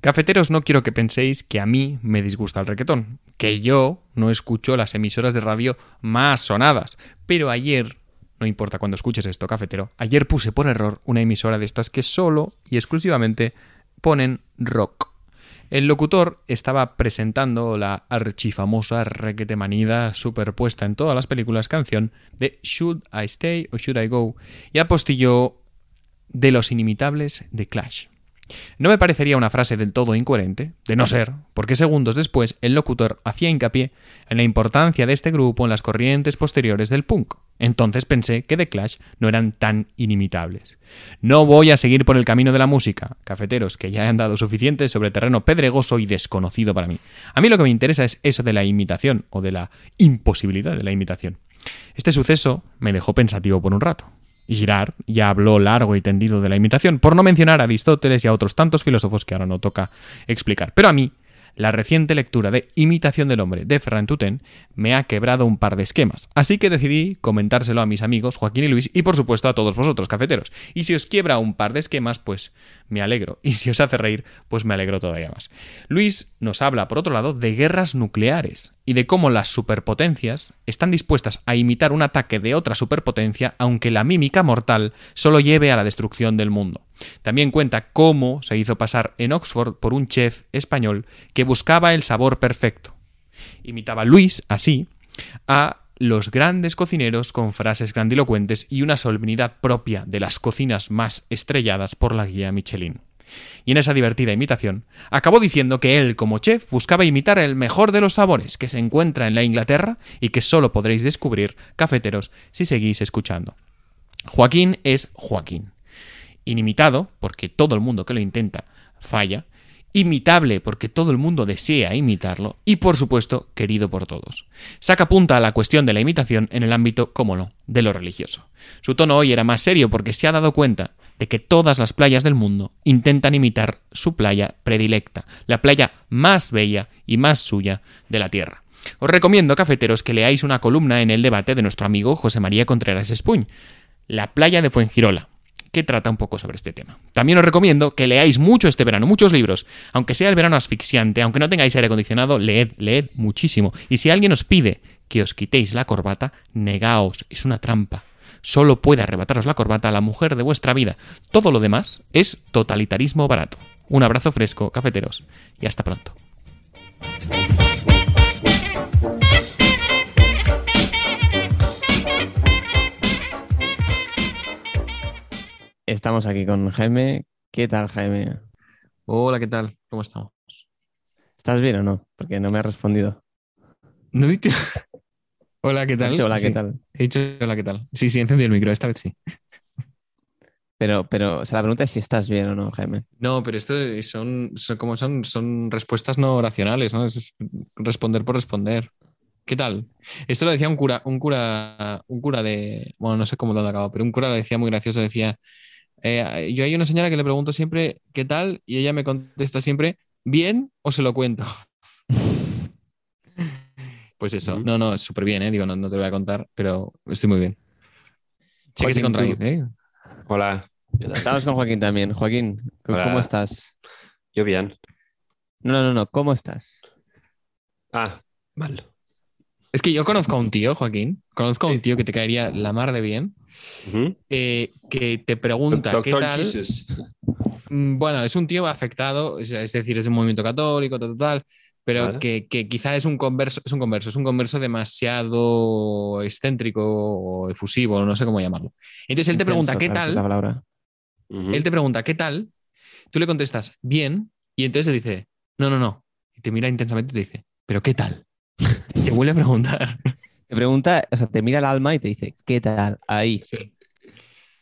Cafeteros, no quiero que penséis que a mí me disgusta el reggaetón, que yo no escucho las emisoras de radio más sonadas, pero ayer, no importa cuando escuches esto, cafetero, ayer puse por error una emisora de estas que solo y exclusivamente ponen rock. El locutor estaba presentando la archifamosa requetemanida superpuesta en todas las películas canción de Should I Stay or Should I Go y apostilló de los inimitables de Clash. No me parecería una frase del todo incoherente, de no ser, porque segundos después el locutor hacía hincapié en la importancia de este grupo en las corrientes posteriores del punk. Entonces pensé que The Clash no eran tan inimitables. No voy a seguir por el camino de la música, cafeteros, que ya han dado suficiente sobre terreno pedregoso y desconocido para mí. A mí lo que me interesa es eso de la imitación, o de la imposibilidad de la imitación. Este suceso me dejó pensativo por un rato. Girard ya habló largo y tendido de la imitación, por no mencionar a Aristóteles y a otros tantos filósofos que ahora no toca explicar. Pero a mí, la reciente lectura de Imitación del hombre de Ferran Tutén me ha quebrado un par de esquemas, así que decidí comentárselo a mis amigos Joaquín y Luis y por supuesto a todos vosotros, cafeteros. Y si os quiebra un par de esquemas, pues me alegro, y si os hace reír, pues me alegro todavía más. Luis nos habla, por otro lado, de guerras nucleares y de cómo las superpotencias están dispuestas a imitar un ataque de otra superpotencia aunque la mímica mortal solo lleve a la destrucción del mundo. También cuenta cómo se hizo pasar en Oxford por un chef español que buscaba el sabor perfecto. Imitaba Luis, así, a los grandes cocineros con frases grandilocuentes y una solemnidad propia de las cocinas más estrelladas por la guía Michelin. Y en esa divertida imitación, acabó diciendo que él, como chef, buscaba imitar el mejor de los sabores que se encuentra en la Inglaterra y que solo podréis descubrir, cafeteros, si seguís escuchando. Joaquín es Joaquín inimitado, porque todo el mundo que lo intenta falla, imitable porque todo el mundo desea imitarlo y por supuesto querido por todos. Saca punta a la cuestión de la imitación en el ámbito, como no, de lo religioso. Su tono hoy era más serio porque se ha dado cuenta de que todas las playas del mundo intentan imitar su playa predilecta, la playa más bella y más suya de la Tierra. Os recomiendo, cafeteros, que leáis una columna en el debate de nuestro amigo José María Contreras Espuñ, La playa de Fuengirola, que trata un poco sobre este tema. También os recomiendo que leáis mucho este verano, muchos libros. Aunque sea el verano asfixiante, aunque no tengáis aire acondicionado, leed, leed muchísimo. Y si alguien os pide que os quitéis la corbata, negaos, es una trampa. Solo puede arrebataros la corbata a la mujer de vuestra vida. Todo lo demás es totalitarismo barato. Un abrazo fresco, cafeteros, y hasta pronto. Estamos aquí con Jaime. ¿Qué tal, Jaime? Hola, ¿qué tal? ¿Cómo estamos? ¿Estás bien o no? Porque no me has respondido. ¿No he dicho? Hola, ¿qué tal? He dicho hola, ¿qué Sí. tal? He dicho hola, ¿qué tal? Sí, sí, encendí el micro, esta vez sí. Pero, pero, o sea, la pregunta es si estás bien o no, Jaime. No, pero esto son, son como son, son respuestas no racionales, ¿no? Es responder por responder. ¿Qué tal? Esto lo decía un cura, un cura, un cura de, bueno, no sé cómo lo han acabado, pero un cura lo decía muy gracioso, decía, eh, yo hay una señora que le pregunto siempre, ¿qué tal? Y ella me contesta siempre, ¿bien o se lo cuento? Pues eso, Ujú. no, no, súper bien, ¿eh? Digo, no, no te lo voy a contar, pero estoy muy bien. Sí que se Joaquín, contradice, ¿eh? Hola. Estamos con Joaquín también. Joaquín, ¿cómo estás? Yo bien. No, no, no, no, ¿cómo estás? Ah, mal. Es que yo conozco a un tío, Joaquín, conozco a un tío que te caería la mar de bien, eh, que te pregunta qué tal. Jesus. Mm, Bueno, es un tío afectado, es decir, es un movimiento católico, tal, tal, tal, pero Vale. que, que quizá es un converso, es un converso, es un converso demasiado excéntrico o efusivo, no sé cómo llamarlo. Entonces él te pregunta qué es la tal, palabra. Él te pregunta qué tal, tú le contestas bien, y entonces él dice, no, no, no, y te mira intensamente y te dice, pero qué tal. Te vuelve a preguntar. Te pregunta, o sea, te mira el alma y te dice, ¿qué tal? Ahí.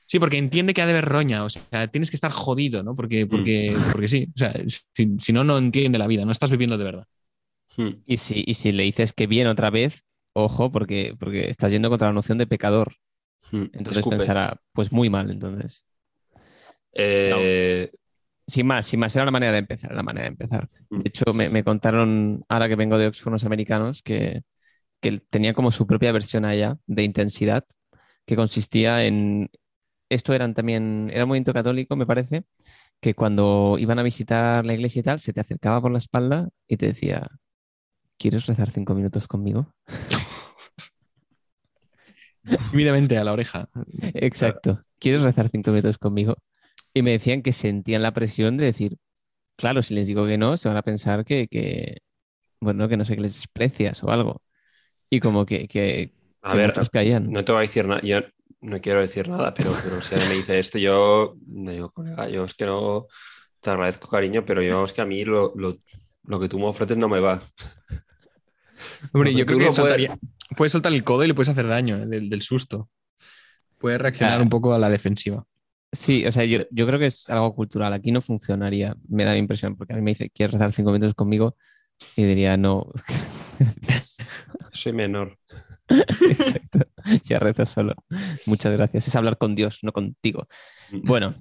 Sí, porque entiende que ha de haber roña, o sea, tienes que estar jodido, ¿no? Porque, porque, porque sí, o sea, si, si no, no entiende la vida, no estás viviendo de verdad. Hmm. Y si, y si le dices que bien otra vez, ojo, porque, porque estás yendo contra la noción de pecador. Hmm. Entonces Escupe. pensará, pues muy mal, entonces. Eh, Sin más, sin más, era la manera de empezar, la manera de empezar. Mm. De hecho, me, me contaron, ahora que vengo de Oxford, unos americanos, que, que tenía como su propia versión allá de intensidad, que consistía en, esto eran también, era un movimiento católico, me parece, que cuando iban a visitar la iglesia y tal, se te acercaba por la espalda y te decía, ¿quieres rezar cinco minutos conmigo? Tímidamente a la oreja. Exacto. ¿Quieres rezar cinco minutos conmigo? Y me decían que sentían la presión de decir, claro, si les digo que no, se van a pensar que, que bueno, que no sé, que les desprecias o algo. Y como que, que, A que ver, muchos caían. no te voy a decir nada. Yo no quiero decir nada, pero, pero si alguien me dice esto, yo le digo, colega, yo es que no te agradezco, cariño, pero yo es que a mí lo, lo- lo que tú me ofreces no me va. Hombre, yo creo que no puedes- soltaría- puedes soltar el codo y le puedes hacer daño eh, del, del susto. Puedes reaccionar Claro. un poco a la defensiva. Sí, o sea, yo, yo creo que es algo cultural. Aquí no funcionaría, me da la impresión, porque a mí me dice, ¿quieres rezar cinco minutos conmigo? Y diría, no. Soy menor. Exacto. Ya rezo solo. Muchas gracias. Es hablar con Dios, no contigo. Bueno,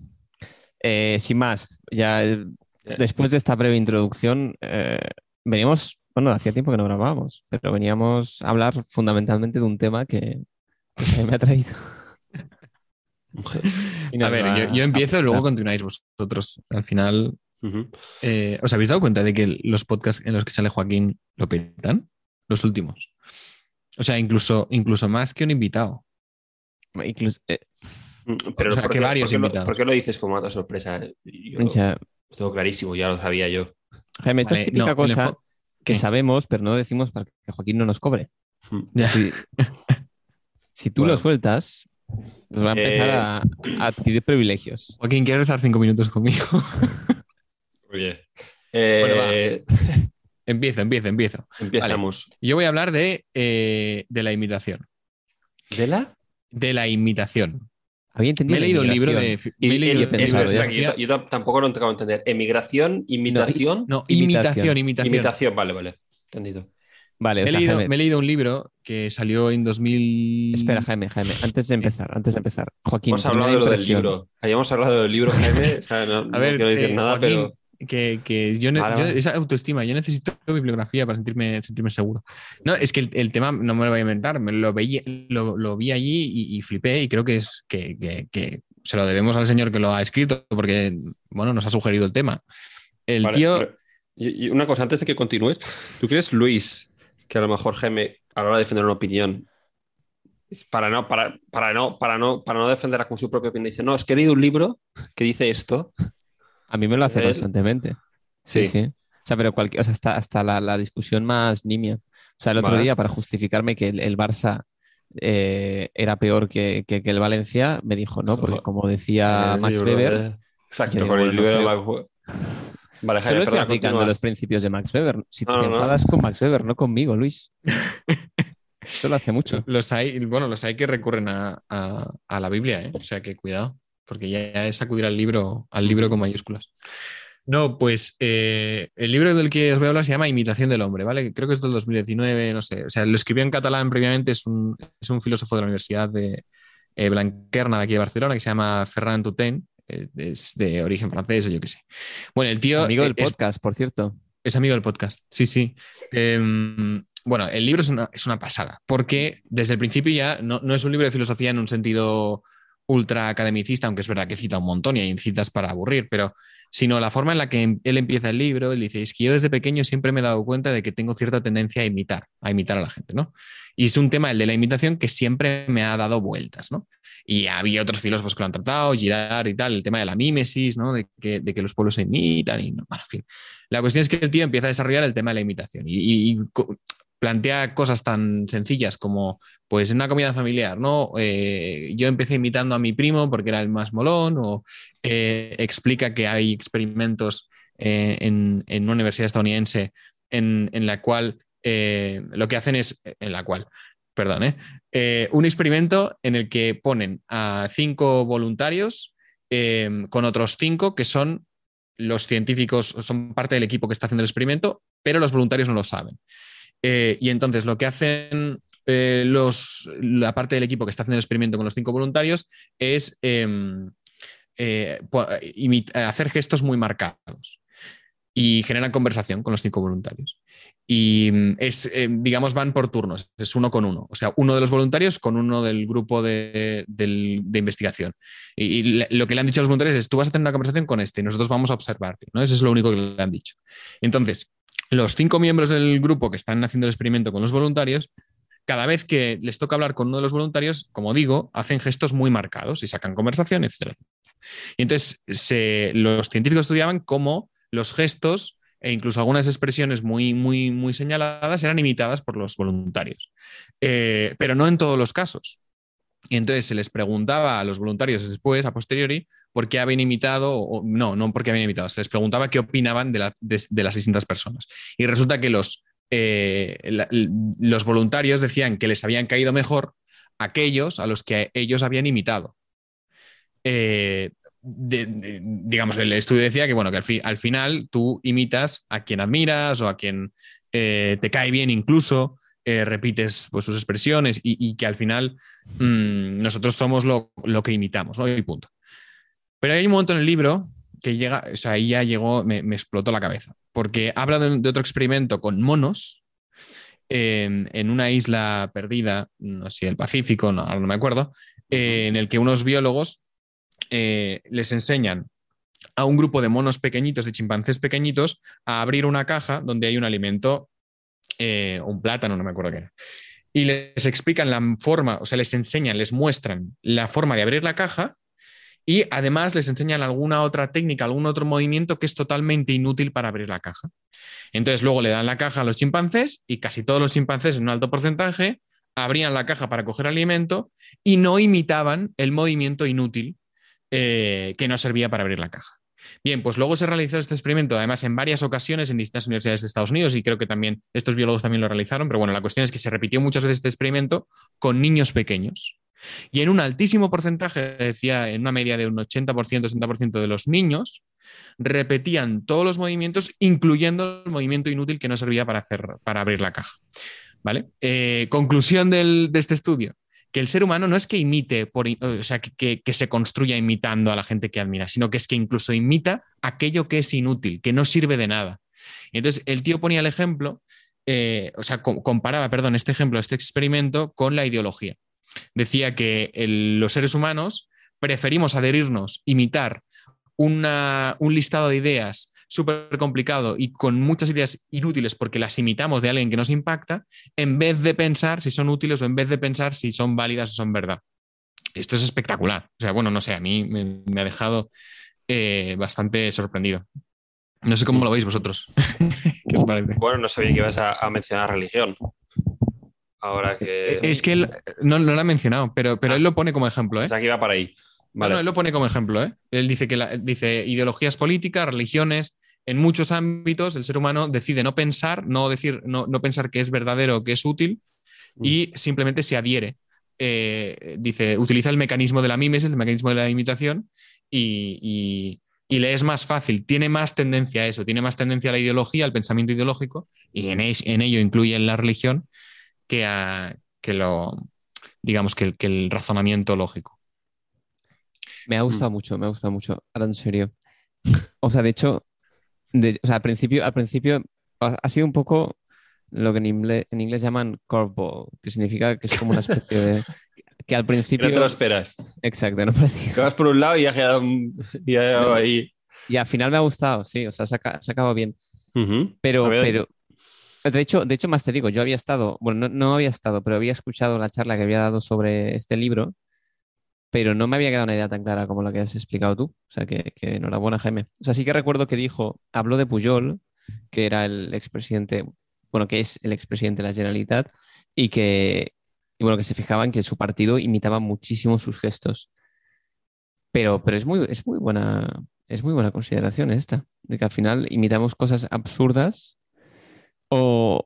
eh, sin más, ya eh, Ya. después de esta breve introducción, eh, veníamos, bueno, hacía tiempo que no grabábamos, pero veníamos a hablar fundamentalmente de un tema que, me ha traído. A ver, yo, yo empiezo y luego continuáis vosotros. Al final, eh, ¿os habéis dado cuenta de que los podcasts en los que sale Joaquín lo petan? Los últimos. O sea, incluso, incluso más que un invitado. Incluso, eh, Pero O sea, ¿por que varios por qué lo- invitados. ¿Por qué lo dices como otra sorpresa? Yo o sea, lo tengo clarísimo, ya lo sabía yo. Jaime, esta Vale, es típica no, cosa que ¿Qué? sabemos, pero no decimos para que Joaquín no nos cobre. Ya. Si, si tú Bueno. lo sueltas, nos va a empezar Eh. a, a adquirir privilegios. Joaquín, ¿quieres rezar cinco minutos conmigo? Oye. Eh, empiezo, empiezo, empiezo. empezamos. Yo voy a hablar de, eh, de la imitación. ¿De la? De la imitación. Había Me entendido he leído un libro de. me he leído- he pensado, yo, yo tam- tampoco lo acabo de entender. Emigración, imitación, No, Imitación. imitación, imitación. imitación. Vale, vale. Entendido. Vale, o Me he, sea, leído, Jaime, me he leído un libro que salió en 2000. espera, Jaime, Jaime, antes de empezar, antes de empezar. Joaquín, Hemos hablado de lo del libro. Habíamos hablado del libro, Jaime. O sea, no, no A ver, quiero decir eh, nada, Joaquín, pero. que, que yo, ne- Vale, yo- vale. esa autoestima, yo necesito bibliografía para sentirme, sentirme seguro. No, es que el, el tema no me lo voy a inventar, me lo, veí, lo, lo vi allí y, y flipé y creo que es que, que- que se lo debemos al señor que lo ha escrito porque, bueno, nos ha sugerido el tema. El Vale, tío, pero- y, y una cosa, antes de que continúes, ¿tú crees, Luis, que a lo mejor Jaime, a la hora de defender una opinión, para no, para, para no, para no, para no defenderla con su propia opinión, dice, no, es que he leído un libro que dice esto. A mí me lo hace Él- constantemente. Sí, sí. O sea, pero cualquier, o sea, hasta, hasta la, la discusión más nimia. O sea, el otro Vale. día, para justificarme que el, el Barça eh, era peor que, que- que el Valencia, me dijo, no, porque como decía Max Weber, Exacto, con el libro de la- Vale, Jaime, solo estoy perdona, aplicando continúa. los principios de Max Weber. Si No, te no, no. enfadas con Max Weber, no conmigo, Luis. Eso lo hace mucho. los hay, bueno, los hay que recurren a, a- a la Biblia, ¿eh? o sea que cuidado, porque ya es acudir al libro, al libro con mayúsculas. No, pues eh, el libro del que os voy a hablar se llama Imitación del Hombre, ¿vale? Creo que es del 2019, no sé. O sea, lo escribió en catalán previamente, es un, es un filósofo de la Universidad de eh, Blanquerna, de aquí de Barcelona, que se llama Ferran Tutén, es de origen francés o yo qué sé. Bueno, el tío Amigo del eh, es, podcast, por cierto. es amigo del podcast, sí, sí. Em, bueno, el libro es una, es una pasada, porque desde el principio ya no, no es un libro de filosofía en un sentido ultra academicista, aunque es verdad que cita un montón y hay citas para aburrir, pero sino la forma en la que él empieza el libro, él dice, es que yo desde pequeño siempre me he dado cuenta de que tengo cierta tendencia a imitar, a imitar a la gente, ¿no? Y es un tema, el de la imitación, que siempre me ha dado vueltas, ¿no? Y había otros filósofos que lo han tratado, Girard y tal, el tema de la mímesis, ¿no? De que, de que los pueblos se imitan y, bueno, en fin. La cuestión es que el tío empieza a desarrollar el tema de la imitación y, plantea cosas tan sencillas como, pues, en una comida familiar, ¿no? Eh, yo empecé imitando a mi primo porque era el más molón, o eh, explica que hay experimentos eh, en, en una universidad estadounidense en, en la cual lo que hacen es, en la cual, perdón, ¿eh? Eh, un experimento en el que ponen a cinco voluntarios eh, con otros cinco que son los científicos, son parte del equipo que está haciendo el experimento, pero los voluntarios no lo saben. Eh, y entonces lo que hacen los, la parte del equipo que está haciendo el experimento con los cinco voluntarios es em, hacer gestos muy marcados. y generan conversación con los cinco voluntarios. Y mm, es, eh, digamos, van por turnos, es uno con uno. O sea, uno de los voluntarios con uno del grupo de, de investigación. Y, lo que le han dicho a los voluntarios es, tú vas a tener una conversación con este y nosotros vamos a observarte. ¿no? Eso es lo único que le han dicho. Entonces, los cinco miembros del grupo que están haciendo el experimento con los voluntarios, cada vez que les toca hablar con uno de los voluntarios, como digo, hacen gestos muy marcados y sacan conversación, etcétera. Y entonces los científicos estudiaban cómo los gestos e incluso algunas expresiones muy, muy, muy señaladas eran imitadas por los voluntarios, Eh, pero no en todos los casos. Y entonces se les preguntaba a los voluntarios después, a posteriori, por qué habían imitado, o no, no por qué habían imitado, se les preguntaba qué opinaban de, de- las distintas personas. Y resulta que los, eh, los voluntarios decían que les habían caído mejor aquellos a los que ellos habían imitado. Eh, de- de- digamos, el estudio decía que, bueno, que al, fi- al final tú imitas a quien admiras o a quien eh, te cae bien incluso, eh, repites pues, sus expresiones y, y que al final mm, nosotros somos lo, lo que imitamos, ¿no? Y punto. Pero hay un momento en el libro que llega, o sea, ahí ya llegó, me, me explotó la cabeza, porque habla de, de otro experimento con monos en, en una isla perdida, no sé, el Pacífico, no, ahora no me acuerdo, eh, en el que unos biólogos eh, les enseñan a un grupo de monos pequeñitos, de chimpancés pequeñitos, a abrir una caja donde hay un alimento, eh, un plátano, no me acuerdo qué era. Y les explican la forma, o sea, les enseñan, les muestran la forma de abrir la caja y además les enseñan alguna otra técnica, algún otro movimiento que es totalmente inútil para abrir la caja. Entonces luego le dan la caja a los chimpancés y casi todos los chimpancés en un alto porcentaje abrían la caja para coger alimento y no imitaban el movimiento inútil eh, que no servía para abrir la caja. Bien, pues luego se realizó este experimento, además en varias ocasiones en distintas universidades de Estados Unidos y creo que también estos biólogos también lo realizaron, pero bueno, la cuestión es que se repitió muchas veces este experimento con niños pequeños. Y en un altísimo porcentaje, decía en una media de un 80%, 60% de los niños, repetían todos los movimientos, incluyendo el movimiento inútil que no servía para, hacer, para abrir la caja. ¿Vale? Eh, conclusión del, de este estudio, que el ser humano no es que imite, por, o sea, que, se construya imitando a la gente que admira, sino que es que incluso imita aquello que es inútil, que no sirve de nada. Y entonces el tío ponía el ejemplo, eh, o sea, co comparaba, perdón, este ejemplo, este experimento con la ideología. Decía que los seres humanos preferimos adherirnos, imitar una, un listado de ideas súper complicado y con muchas ideas inútiles porque las imitamos de alguien que nos impacta, en vez de pensar si son útiles o en vez de pensar si son válidas o son verdad. Esto es espectacular. O sea, bueno, no sé, a mí me, me ha dejado eh, bastante sorprendido. No sé cómo lo veis vosotros. ¿Qué os parece? Bueno, no sabía que ibas a, a mencionar religión. Ahora que. Es que él no, no lo ha mencionado, pero, pero ah. él lo pone como ejemplo. ¿eh? O sea, que iba para ahí. Vale. No, no, él lo pone como ejemplo. ¿eh? Él dice que la, dice ideologías políticas, religiones, en muchos ámbitos el ser humano decide no pensar, no decir, no, no pensar que es verdadero, que es útil, mm. y simplemente se adhiere. Eh, dice, utiliza el mecanismo de la mimesis, el mecanismo de la imitación, y, y, y, le es más fácil, tiene más tendencia a eso, tiene más tendencia a la ideología, al pensamiento ideológico, y en, es, en ello incluye la religión, que, a, que lo, digamos, que, que el razonamiento lógico. Me ha gustado mm. mucho, me ha gustado mucho. Ahora en serio. O sea, de hecho, de, o sea, al principio, al principio ha sido un poco lo que en inglés, en inglés llaman curveball, que significa que es como una especie de. Que al principio. Que no te lo esperas. Exacto, no parecía. Que vas por un lado y ha quedado, y ha quedado ahí. Y al final me ha gustado, sí, o sea, se ha, se ha acabado bien. Uh -huh. Pero, pero. De hecho, de hecho, más te digo, yo había estado, bueno, no, no había estado, pero había escuchado la charla que había dado sobre este libro, pero no me había quedado una idea tan clara como la que has explicado tú. O sea, que, que enhorabuena, Jaime. O sea, sí que recuerdo que dijo, habló de Pujol, que era el expresidente, bueno, que es el expresidente de la Generalitat, y que, y bueno, que se fijaban que su partido imitaba muchísimo sus gestos. Pero, pero es, muy, es, muy buena, es muy buena consideración esta, de que al final imitamos cosas absurdas o,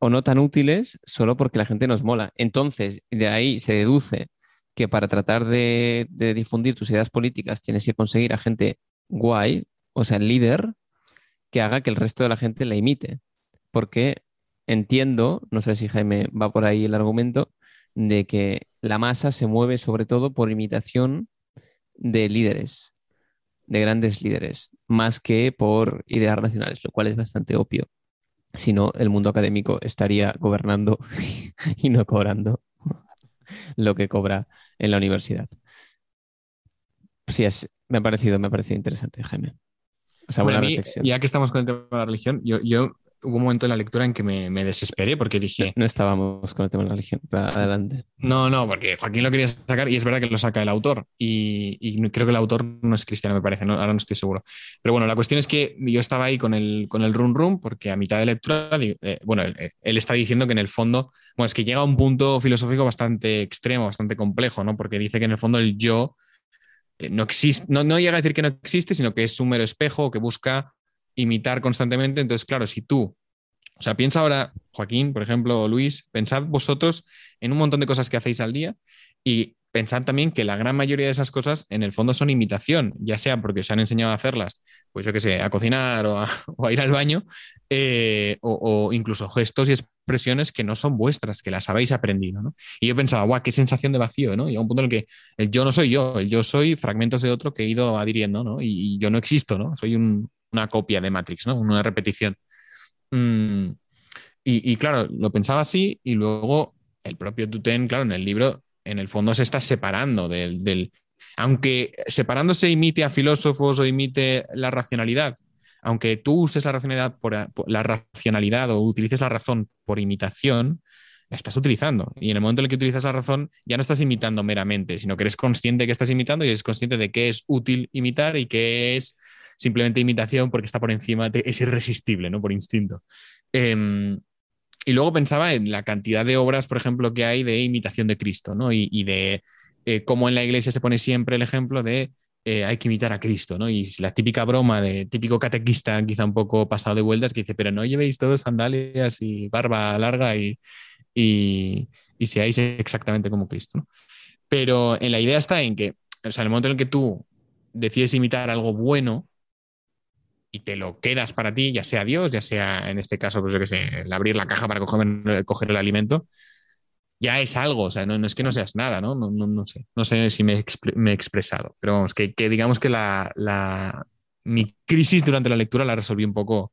o no tan útiles solo porque la gente nos mola. Entonces, de ahí se deduce que para tratar de, difundir tus ideas políticas tienes que conseguir a gente guay, o sea, líder, que haga que el resto de la gente la imite. Porque entiendo, no sé si Jaime va por ahí el argumento, de que la masa se mueve sobre todo por imitación de líderes. de grandes líderes, más que por ideas racionales, lo cual es bastante obvio. Si no, el mundo académico estaría gobernando y no cobrando lo que cobra en la universidad. Sí, es, me ha parecido, me ha parecido interesante, Jaime. O sea, buena mí, reflexión. ya que estamos con el tema de la religión, yo, yo hubo un momento en la lectura en que me, me desesperé porque dije, No estábamos con el tema de la religión, adelante. no, no, porque Joaquín lo quería sacar y es verdad que lo saca el autor y, creo que el autor no es cristiano, me parece, no- ahora no estoy seguro. Pero bueno, la cuestión es que yo estaba ahí con el, con el run run porque a mitad de lectura, eh, bueno, él, él está diciendo que en el fondo, bueno, es que llega a un punto filosófico bastante extremo, bastante complejo, ¿no? Porque dice que en el fondo el yo eh, no existe, no, no llega a decir que no existe, sino que es un mero espejo que busca imitar constantemente. Entonces, claro, si tú, o sea, piensa ahora, Joaquín, por ejemplo, Luis, pensad vosotros en un montón de cosas que hacéis al día y pensad también que la gran mayoría de esas cosas en el fondo son imitación, ya sea porque os han enseñado a hacerlas, pues yo qué sé, a cocinar o a, ir al baño, eh, o, incluso gestos y expresiones que no son vuestras, que las habéis aprendido. Y yo pensaba, guau, qué sensación de vacío, ¿no? Y a un punto en el que el yo no soy yo, el yo soy fragmentos de otro que he ido adhiriendo, ¿no? Y, y yo no existo, ¿no? Soy un- una copia de Matrix, ¿no? Una repetición. Mm, y, claro, lo pensaba así y luego el propio Tuten, claro, en el libro, en el fondo se está separando del, del- aunque separándose imite a filósofos o imite la racionalidad, aunque tú uses la racionalidad por, la racionalidad o utilices la razón por imitación, la estás utilizando. Y en el momento en el que utilizas la razón, ya no estás imitando meramente, sino que eres consciente que estás imitando y eres consciente de que es útil imitar y que es simplemente imitación porque está por encima, es irresistible, ¿no? Por instinto. Em, y luego pensaba en la cantidad de obras, por ejemplo, que hay de imitación de Cristo, ¿no? Y, de eh, cómo en la iglesia se pone siempre el ejemplo de eh, hay que imitar a Cristo, ¿no? Y la típica broma de típico catequista, quizá un poco pasado de vueltas, que dice, pero no llevéis todos sandalias y barba larga y, y, y seáis exactamente como Cristo, ¿no? Pero en la idea está en que, o sea, en el momento en que tú decides imitar algo bueno, y te lo quedas para ti, ya sea Dios, ya sea en este caso, pues yo qué sé, el abrir la caja para coger, coger el alimento, ya es algo, o sea, no, no es que no seas nada, ¿no? No, no, no sé, no sé si me, he expresado, pero vamos, que, que digamos que la, la- mi crisis durante la lectura la resolví un poco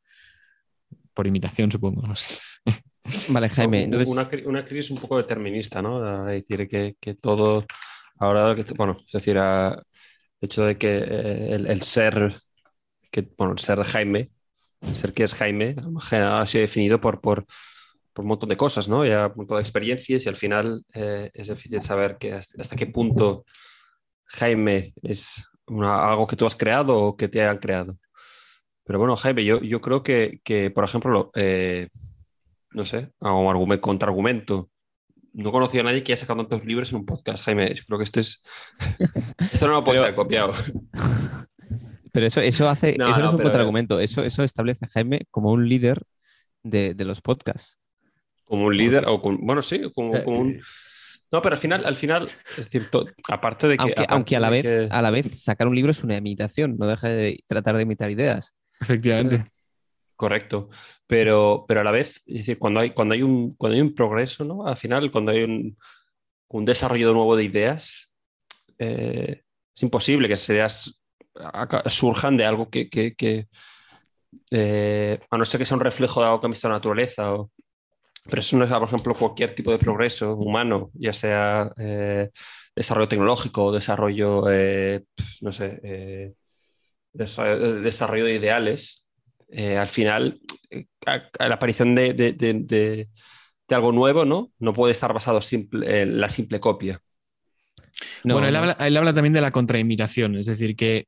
por imitación, supongo, no sé. Vale, Jaime. Entonces, una, una crisis un poco determinista, ¿no? Es decir, que, que todo, ahora, que, bueno, es decir, a- el hecho de que eh, el, el ser, que, bueno, ser Jaime, ser que es Jaime, ha sido definido por, por, por un montón de cosas, ¿no? Ya un montón de experiencias y al final eh, es difícil saber que hasta, hasta qué punto Jaime es una- algo que tú has creado o que te han creado. Pero bueno, Jaime, yo, yo creo que, que, por ejemplo, lo- eh, no sé, un argumento, contraargumento. No he conocido a nadie que haya sacado tantos libros en un podcast, Jaime. Yo creo que esto es. Esto no lo puedo Pero- estar copiado. pero eso, eso hace, No, eso no, no, es un pero- contraargumento, eso, eso establece a Jaime como un líder de, de los podcasts. Como un líder, o con- bueno, sí, como, Eh, como un. No, pero al final, al final, es decir, to- aparte de que. Aunque, aparte aunque a la vez, que- a la vez sacar un libro es una imitación, no deja de tratar de imitar ideas. Efectivamente. Correcto. Pero, pero a la vez, es decir, cuando hay, cuando hay un, cuando hay un progreso, ¿no? Al final, cuando hay un, un desarrollo nuevo de ideas, eh, es imposible que esas ideas surjan de algo que, que- que, eh, a no ser que sea un reflejo de algo que ha visto la naturaleza. o- pero eso no es, por ejemplo, cualquier tipo de progreso humano, ya sea eh, desarrollo tecnológico o desarrollo, eh, no sé, desarrollo, de ideales. al final, a- a la aparición de, de- de- de- algo nuevo, ¿no? No puede estar basado simple- en la simple copia. No, bueno, él, habla, él habla también de la contraimitación, es decir, que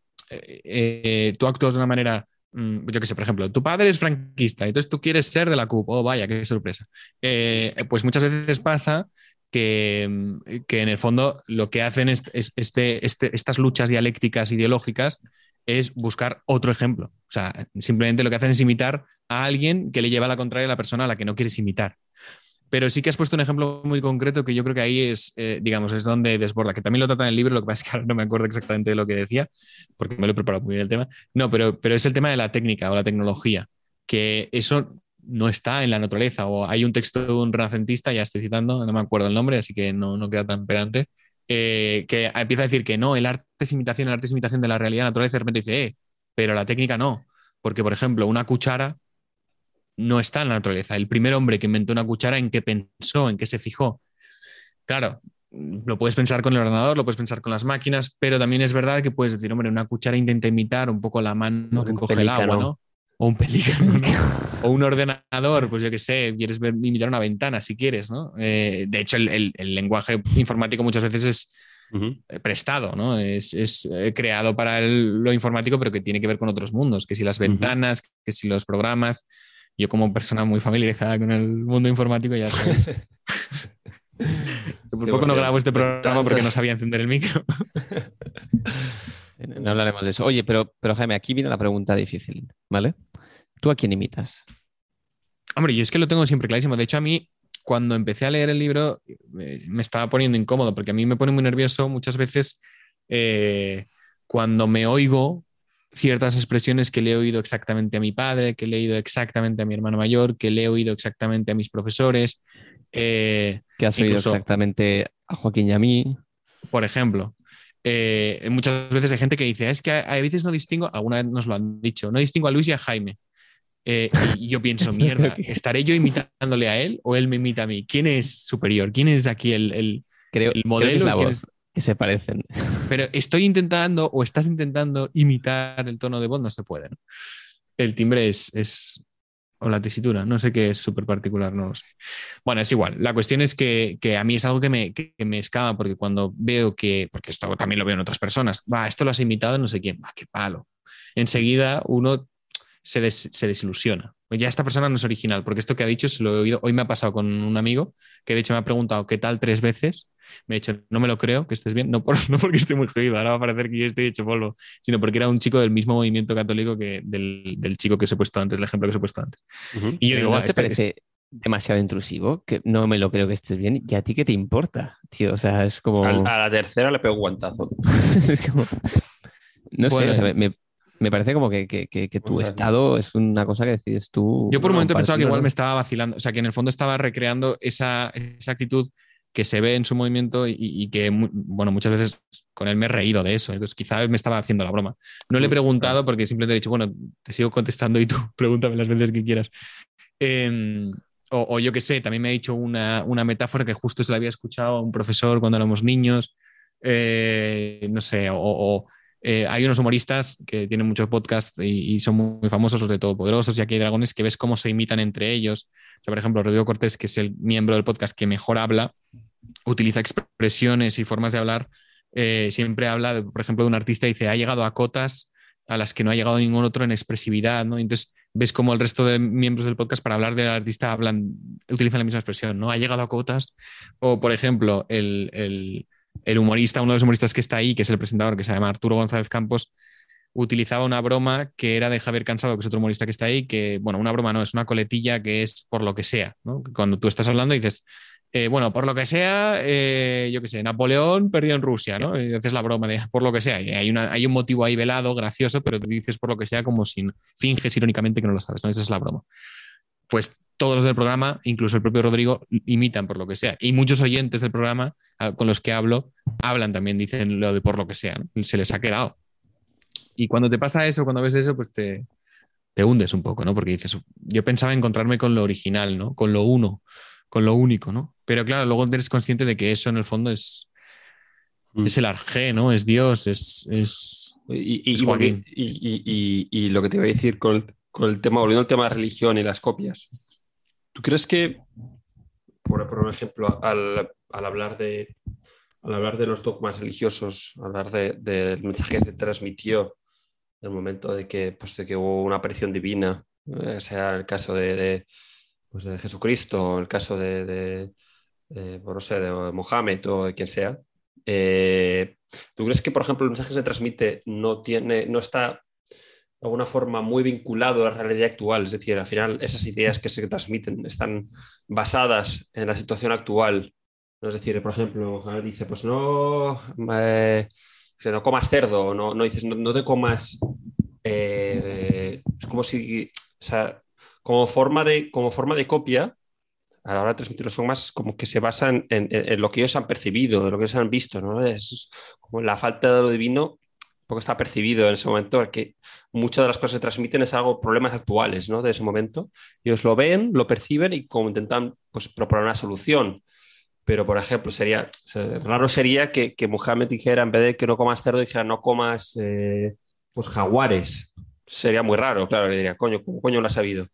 eh, tú actúas de una manera, mm, yo qué sé, por ejemplo, tu padre es franquista, entonces tú quieres ser de la CUP, oh vaya, qué sorpresa. Eh, pues muchas veces pasa que, mm, que en el fondo lo que hacen es, es- este, este- estas luchas dialécticas ideológicas es buscar otro ejemplo. O sea, simplemente lo que hacen es imitar a alguien que le lleva la contraria a la persona a la que no quieres imitar. Pero sí que has puesto un ejemplo muy concreto que yo creo que ahí es, eh, digamos, es donde desborda, que también lo trata en el libro, lo que pasa es que ahora no me acuerdo exactamente de lo que decía, porque me lo he preparado muy bien el tema. No, pero, pero es el tema de la técnica o la tecnología, que eso no está en la naturaleza. O hay un texto de un renacentista, ya estoy citando, no me acuerdo el nombre, así que no, no queda tan pedante, eh, que empieza a decir que no, el arte es imitación, el arte es imitación de la realidad natural, y de repente dice, eh, pero la técnica no. Porque, por ejemplo, una cuchara no está en la naturaleza. El primer hombre que inventó una cuchara, ¿en qué pensó? ¿En qué se fijó? Claro, lo puedes pensar con el ordenador, lo puedes pensar con las máquinas, pero también es verdad que puedes decir, hombre, una cuchara intenta imitar un poco la mano que Un coge el agua. ¿no? O un pelícano, ¿no? O un ordenador, pues yo qué sé, quieres ver- imitar una ventana si quieres, ¿no? Eh, de hecho, el, el- el lenguaje informático muchas veces es eh, prestado, ¿no? Es, es, eh, creado para el- lo informático, pero que tiene que ver con otros mundos, que si las ventanas, que si los programas. Yo como persona muy familiarizada con el mundo informático ya sabes. Por poco no 100%. grabo este programa porque no sabía encender el micro. No hablaremos de eso. Oye, pero, pero Jaime, aquí viene la pregunta difícil, ¿vale? ¿Tú a quién imitas? Hombre, y es que lo tengo siempre clarísimo. De hecho, a mí, cuando empecé a leer el libro, me estaba poniendo incómodo, porque a mí me pone muy nervioso muchas veces eh, cuando me oigo ciertas expresiones que le he oído exactamente a mi padre, que le he oído exactamente a mi hermano mayor, que le he oído exactamente a mis profesores. Eh, ¿Qué has oído exactamente a Joaquín y a mí? por ejemplo, eh, muchas veces hay gente que dice, es que a, a veces no distingo, alguna vez nos lo han dicho, no distingo a Luis y a Jaime. Eh, y yo pienso, mierda, ¿estaré yo imitándole a él o él me imita a mí? ¿Quién es superior? ¿Quién es aquí el, el- Creo, el creo que modelo? es la voz, que se parecen. Pero estoy intentando o estás intentando imitar el tono de voz, no se puede. ¿no? El timbre es, es- o la tesitura, no sé qué es súper particular, no lo sé. Bueno, es igual. La cuestión es que, que a mí es algo que me, que me escama porque cuando veo que, porque esto también lo veo en otras personas, va, esto lo has imitado no sé quién, va, qué palo. Enseguida uno se, des- se desilusiona. Ya esta persona no es original, porque esto que ha dicho se lo he oído. Hoy me ha pasado con un amigo que de hecho me ha preguntado qué tal tres veces. Me ha dicho, no me lo creo, que estés bien, no, por- no porque esté muy jodido, ahora va a parecer que yo estoy hecho polvo, sino porque era un chico del mismo movimiento católico que del, del chico que os he puesto antes, el ejemplo que os he puesto antes. Y yo digo, ¿No "Buah, te este- parece demasiado intrusivo? Que no me lo creo que estés bien. ¿Y a ti qué te importa, tío? O sea, es como... A, la tercera le pego un guantazo. es como- No sé, Bueno. o sea, me, me- parece como que, que- que- que tu estado es una cosa que decides tú. Yo por un momento he pensado que igual ¿no? me estaba vacilando, o sea, que en el fondo estaba recreando esa, esa actitud que se ve en su movimiento y, y que, bueno, muchas veces con él me he reído de eso, entonces quizás me estaba haciendo la broma. No le he Mm, preguntado porque simplemente he dicho, bueno, te sigo contestando y tú pregúntame las veces que quieras. Eh, o, o yo qué sé, también me ha dicho una, una metáfora que justo se la había escuchado a un profesor cuando éramos niños, Eh, no sé, o... o, eh, hay unos humoristas que tienen muchos podcasts y, son muy, famosos, los de Todopoderosos y aquí hay dragones, que ves cómo se imitan entre ellos. Por ejemplo, Rodrigo Cortés, que es el miembro del podcast que mejor habla, utiliza expresiones y formas de hablar. eh, siempre habla, por ejemplo, de un artista y dice, ha llegado a cotas a las que no ha llegado ningún otro en expresividad, ¿no? Entonces ves cómo el resto de miembros del podcast para hablar del artista hablan, utilizan la misma expresión, ¿no? Ha llegado a cotas. O, por ejemplo, el, el humorista, uno de los humoristas que está ahí, que es el presentador, que se llama Arturo González Campos, utilizaba una broma que era de Javier Cansado, que es otro humorista que está ahí, que, bueno, una broma no, es una coletilla que es por lo que sea, Cuando tú estás hablando dices, eh, bueno, por lo que sea, eh, yo qué sé, Napoleón perdió en Rusia, ¿no? Y haces la broma de por lo que sea. Y hay, un motivo ahí velado, gracioso, pero tú dices por lo que sea como si finges irónicamente que no lo sabes, ¿no? Esa es la broma. Pues todos los del programa, incluso el propio Rodrigo, imitan por lo que sea. Y muchos oyentes del programa con los que hablo hablan también, dicen lo de por lo que sea, ¿no? Se les ha quedado. Y cuando te pasa eso, cuando ves eso, pues te, te hundes un poco, ¿no? Porque dices, yo pensaba encontrarme con lo original, ¿no? Con lo uno, con lo único, ¿no? Pero claro, luego eres consciente de que eso en el fondo es, Mm. es el arjé, ¿no? Es Dios, es... es... Y, y- Es Joaquín. lo que te iba a decir el, con el tema, volviendo al tema de religión y las copias, ¿tú crees que, por, por un ejemplo, al, al hablar de, al hablar de los dogmas religiosos, hablar de- del mensaje que se transmitió en el momento de que, pues, de que hubo una aparición divina, eh, sea el caso de, de, pues, de Jesucristo, el caso de, de, de, pues, no sé, de Mohammed o de quien sea, eh, ¿Tú crees que, por ejemplo, el mensaje que se transmite no, tiene, no está de alguna forma muy vinculado a la realidad actual? Es decir, al final esas ideas que se transmiten están basadas en la situación actual. Es decir, por ejemplo, dice, pues no, eh, no comas cerdo, no, no dices, no, no te comas... eh, es como si, o sea, como forma de, como forma de copia, a la hora de transmitir los dogmas como que se basan en lo que ellos han percibido, en lo que ellos han visto, ¿no? Es como la falta de lo divino, porque está percibido en ese momento, que muchas de las cosas que transmiten es algo, problemas actuales, ¿no? De ese momento. Ellos lo ven, lo perciben y como intentan, pues, proponer una solución. Pero, por ejemplo, sería, o sea, raro sería que, que Muhammad dijera, en vez de que no comas cerdo, dijera, no comas, eh, pues, jaguares. Sería muy raro, claro, le diría, coño, ¿cómo coño lo has sabido?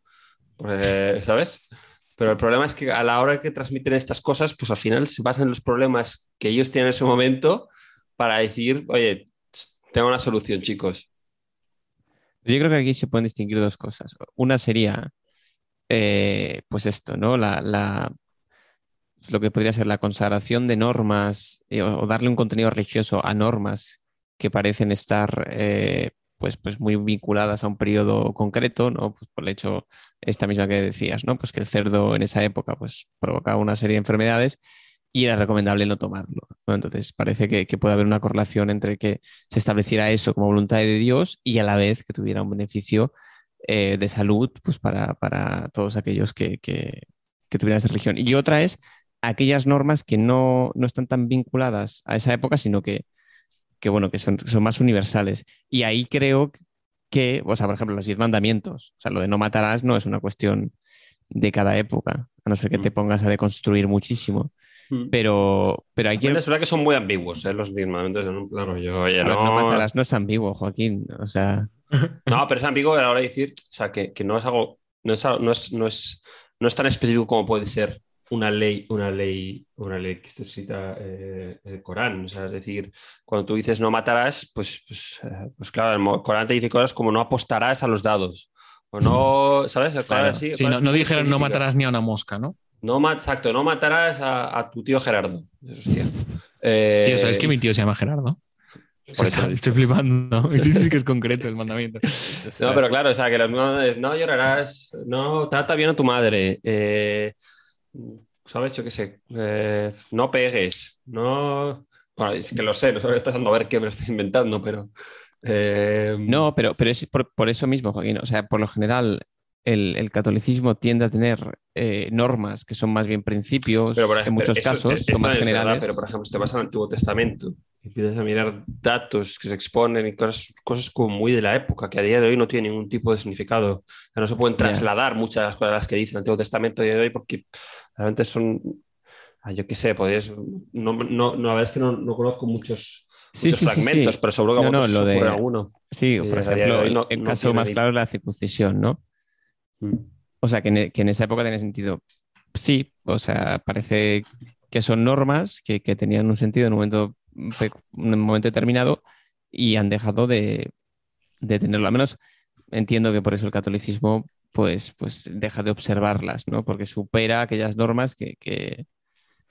Pues, ¿sabes? Pero el problema es que a la hora que transmiten estas cosas, pues al final se basan en los problemas que ellos tienen en ese momento para decir, oye, tengo una solución, chicos. Yo creo que aquí se pueden distinguir dos cosas. Una sería, eh, pues esto, ¿no? Lo que podría ser la consagración de normas eh, o, o darle un contenido religioso a normas que parecen estar eh, pues, pues muy vinculadas a un periodo concreto, ¿no? Pues por el hecho, esta misma que decías, ¿no? Pues que el cerdo en esa época pues provocaba una serie de enfermedades y era recomendable no tomarlo, ¿no? Entonces parece que, que puede haber una correlación entre que se estableciera eso como voluntad de Dios y a la vez que tuviera un beneficio eh, de salud pues para, para todos aquellos que, que, que tuvieran esa religión. Y otra es aquellas normas que no, no están tan vinculadas a esa época, sino que, que bueno, que son, son más universales. Y ahí creo que, o sea, por ejemplo, los diez mandamientos, o sea, lo de no matarás no es una cuestión de cada época, a no ser que te Mm. pongas a deconstruir muchísimo. Pero, pero hay que... También es verdad que son muy ambiguos, ¿eh? Los diez mandamientos en un plano. Yo, oye, A ver, no, no matarás no es ambiguo, Joaquín. O sea, No, pero es ambiguo a la hora de decir, o sea, que, que no es algo, no es, no es, no es, no es tan específico como puede ser una ley, una ley, una ley que esté escrita eh, en el Corán. O sea, es decir, cuando tú dices no matarás, pues, pues, eh, pues claro, el Corán te dice cosas como no apostarás a los dados. O no, ¿sabes? El Corán Claro. sí, el Sí, Corán no, no dijeron no matarás ni a una mosca, ¿no? No exacto, no matarás a, a tu tío Gerardo. Hostia. Eh, Tío, ¿sabes que mi tío se llama Gerardo? por eso. Está- estoy flipando. Sí, sí, que es concreto el mandamiento. No, pero claro, o sea, que los no, llorarás, no trata bien a tu madre, eh, ¿sabes? Yo qué sé, eh, no pegues, no. Bueno, es que lo sé, no estoy dando a ver qué me lo estoy inventando, pero. eh, No, pero, pero es por, por eso mismo, Joaquín. O sea, por lo general, el, el catolicismo tiende a tener eh, normas que son más bien principios, pero por en ejemplo, muchos eso- casos, son más es verdad, generales. pero por ejemplo, si te vas al Antiguo Testamento y empiezas a mirar datos que se exponen y cosas, cosas como muy de la época, que a día de hoy no tienen ningún tipo de significado. O sea, no se pueden trasladar muchas de las cosas que dice el Antiguo Testamento a día de hoy porque realmente son. ah, yo qué sé, podrías. No, no, no, la verdad es que no, no conozco muchos, Sí, sí, sí, fragmentos, sí. pero seguro que No, no, lo de- alguno. Sí, por ejemplo, el, no- el caso más claro es la circuncisión, ¿no? Mm. O sea, que en, e- que en esa época tenía sentido. Sí, o sea, parece que son normas que, que tenían un sentido en un momento, pe- un momento determinado y han dejado de, de tenerlo. Al menos entiendo que por eso el catolicismo pues, pues deja de observarlas, ¿no? Porque supera aquellas normas que, que-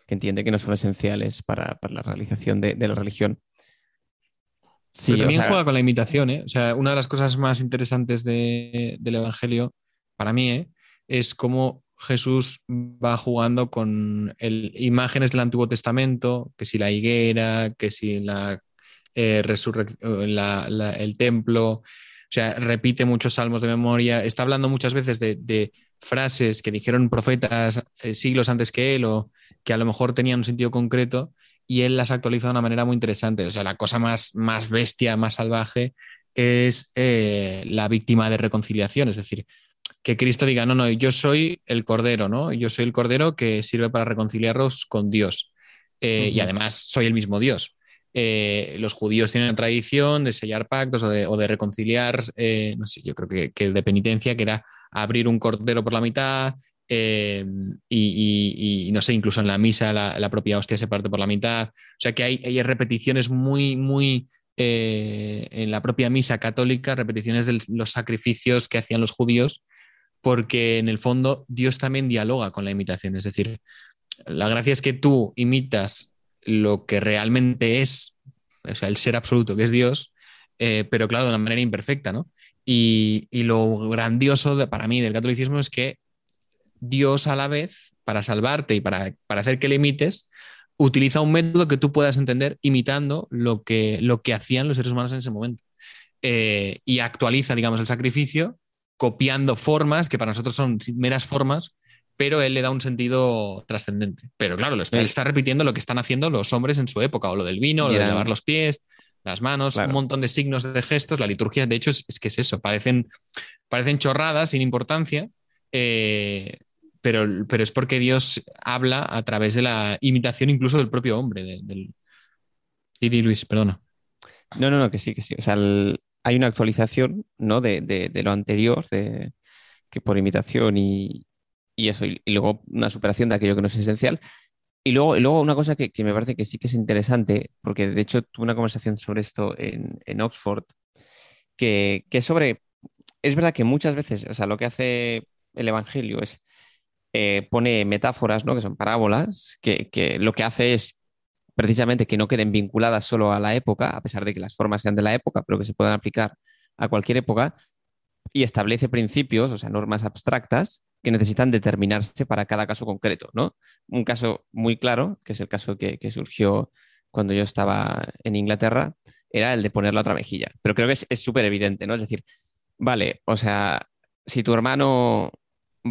que entiende que no son esenciales para, para la realización de, de la religión. Sí, Pero o también sea, juega con la imitación, ¿eh? O sea, una de las cosas más interesantes de- del Evangelio, para mí, ¿eh? es cómo Jesús va jugando con imágenes del Antiguo Testamento, que si la higuera, que si eh, la- el templo, o sea, repite muchos salmos de memoria, está hablando muchas veces de, frases que dijeron profetas eh, siglos antes que él o que a lo mejor tenían un sentido concreto y él las actualiza de una manera muy interesante. O sea, la cosa más, bestia, más salvaje es la víctima de reconciliación, es decir, que Cristo diga, no, no, yo soy el Cordero, ¿no? Yo soy el Cordero que sirve para reconciliarlos con Dios. Eh, Y además soy el mismo Dios. Eh, los judíos tienen la tradición de sellar pactos o de, o de reconciliar, eh, no sé, yo creo que, que de penitencia, que era abrir un cordero por la mitad, y, y- y, no sé, incluso en la misa la, la propia hostia se parte por la mitad. O sea que hay, hay repeticiones muy, muy eh, en la propia misa católica, repeticiones de los sacrificios que hacían los judíos, porque en el fondo Dios también dialoga con la imitación. Es decir, la gracia es que tú imitas lo que realmente es, o el ser absoluto que es Dios, eh, pero claro, de una manera imperfecta, ¿no? Y, lo grandioso para mí del catolicismo es que Dios a la vez, para salvarte y para, para hacer que le imites, utiliza un método que tú puedas entender imitando lo que, lo que hacían los seres humanos en ese momento. Eh, y actualiza, digamos, el sacrificio copiando formas que para nosotros son meras formas, pero él le da un sentido trascendente. Pero claro, lo está, él está repitiendo lo que están haciendo los hombres en su época, o lo del vino, o lo de lavar los pies, las manos, Claro. un montón de signos de gestos. La liturgia, de hecho, es, es que es eso, parecen, parecen chorradas sin importancia, eh, pero, pero es porque Dios habla a través de la imitación incluso del propio hombre. de- del... Luis, perdona. No, no, no, que sí, que sí. O sea, el- hay una actualización, ¿no? De, lo anterior, de, que por imitación y, y eso, y, luego una superación de aquello que no es esencial. Y luego, y luego una cosa que, que me parece que sí que es interesante, porque de hecho tuve una conversación sobre esto en, en Oxford, que, que sobre, es verdad que muchas veces, o sea, lo que hace el Evangelio es, eh, pone metáforas, ¿no? Que son parábolas, que, que lo que hace es precisamente que no queden vinculadas solo a la época, a pesar de que las formas sean de la época, pero que se puedan aplicar a cualquier época, y establece principios, o sea, normas abstractas que necesitan determinarse para cada caso concreto, ¿no? Un caso muy claro, que es el caso que, que surgió cuando yo estaba en Inglaterra, era el de poner la otra mejilla. Pero creo que es súper evidente, ¿no? Es decir, vale, o sea, si tu hermano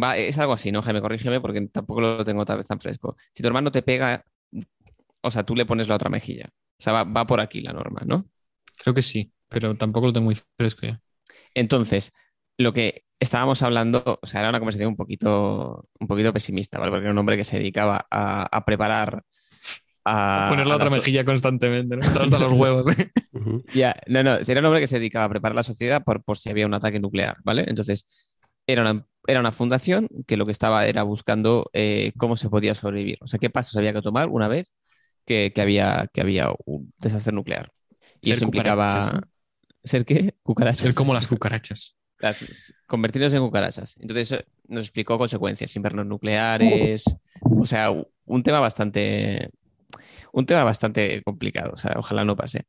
va, es algo así, ¿no? Jaime, corrígeme porque tampoco lo tengo tal vez tan fresco. Si tu hermano te pega, o sea, tú le pones la otra mejilla. O sea, va, va por aquí la norma, ¿no? Creo que sí, pero tampoco lo tengo muy fresco ya. Entonces, lo que estábamos hablando, o sea, era una conversación un poquito, un poquito pesimista, ¿vale? Porque era un hombre que se dedicaba a, a preparar a, Poner la a otra so- mejilla constantemente, ¿no? Hasta los huevos. ¿eh? Ya, no, no, era un hombre que se dedicaba a preparar la sociedad por, por si había un ataque nuclear, ¿vale? Entonces, era una, era una fundación que lo que estaba era buscando eh, cómo se podía sobrevivir, o sea, qué pasos había que tomar una vez que, que había, que había un desastre nuclear. Y Ser eso implicaba... ¿Ser qué? Cucarachas. Ser como las cucarachas. Las- convertirnos en cucarachas. Entonces nos explicó consecuencias, invernos nucleares, o sea, un tema bastante, un tema bastante complicado, o sea, ojalá no pase.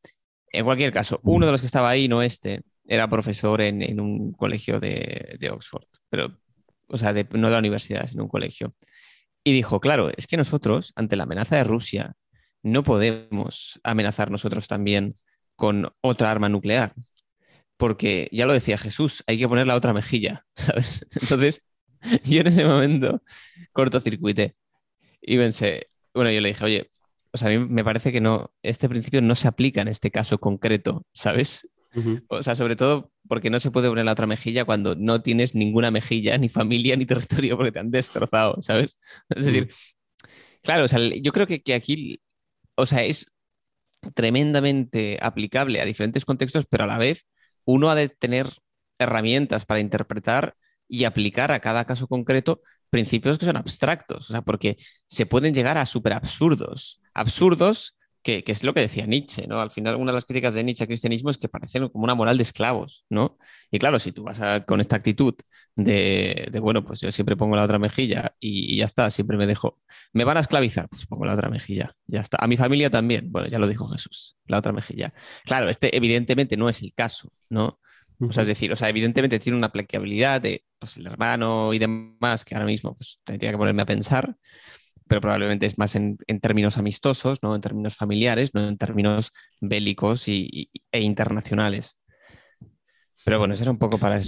En cualquier caso, uno de los que estaba ahí, no este, era profesor en, en un colegio de, de Oxford, pero, o sea, de- no de la universidad, sino un colegio. Y dijo, claro, es que nosotros, ante la amenaza de Rusia, no podemos amenazar nosotros también con otra arma nuclear porque ya lo decía Jesús, hay que poner la otra mejilla, ¿sabes? Entonces, yo en ese momento cortocircuité y pensé, bueno, yo le dije, oye, o sea, a mí me parece que no, este principio no se aplica en este caso concreto, ¿sabes? O sea, sobre todo porque no se puede poner la otra mejilla cuando no tienes ninguna mejilla, ni familia, ni territorio, porque te han destrozado, ¿sabes? Es decir, claro, o sea, yo creo que, que aquí, o sea, es tremendamente aplicable a diferentes contextos, pero a la vez uno ha de tener herramientas para interpretar y aplicar a cada caso concreto principios que son abstractos, o sea, porque se pueden llegar a súper absurdos, absurdos que, que es lo que decía Nietzsche, ¿no? Al final, una de las críticas de Nietzsche al cristianismo es que parecen como una moral de esclavos, ¿no? Y claro, si tú vas a- con esta actitud de, de, bueno, pues yo siempre pongo la otra mejilla y, y ya está, siempre me dejo, ¿me van a esclavizar? Pues pongo la otra mejilla, ya está. A mi familia también, bueno, ya lo dijo Jesús, la otra mejilla. Claro, este evidentemente no es el caso, ¿no? O sea, es decir, o sea, evidentemente tiene una aplicabilidad de pues, el hermano y demás, que ahora mismo pues, tendría que ponerme a pensar, pero probablemente es más en, en términos amistosos, no en términos familiares, no en términos bélicos y, y- e internacionales. Pero bueno, eso era un poco para...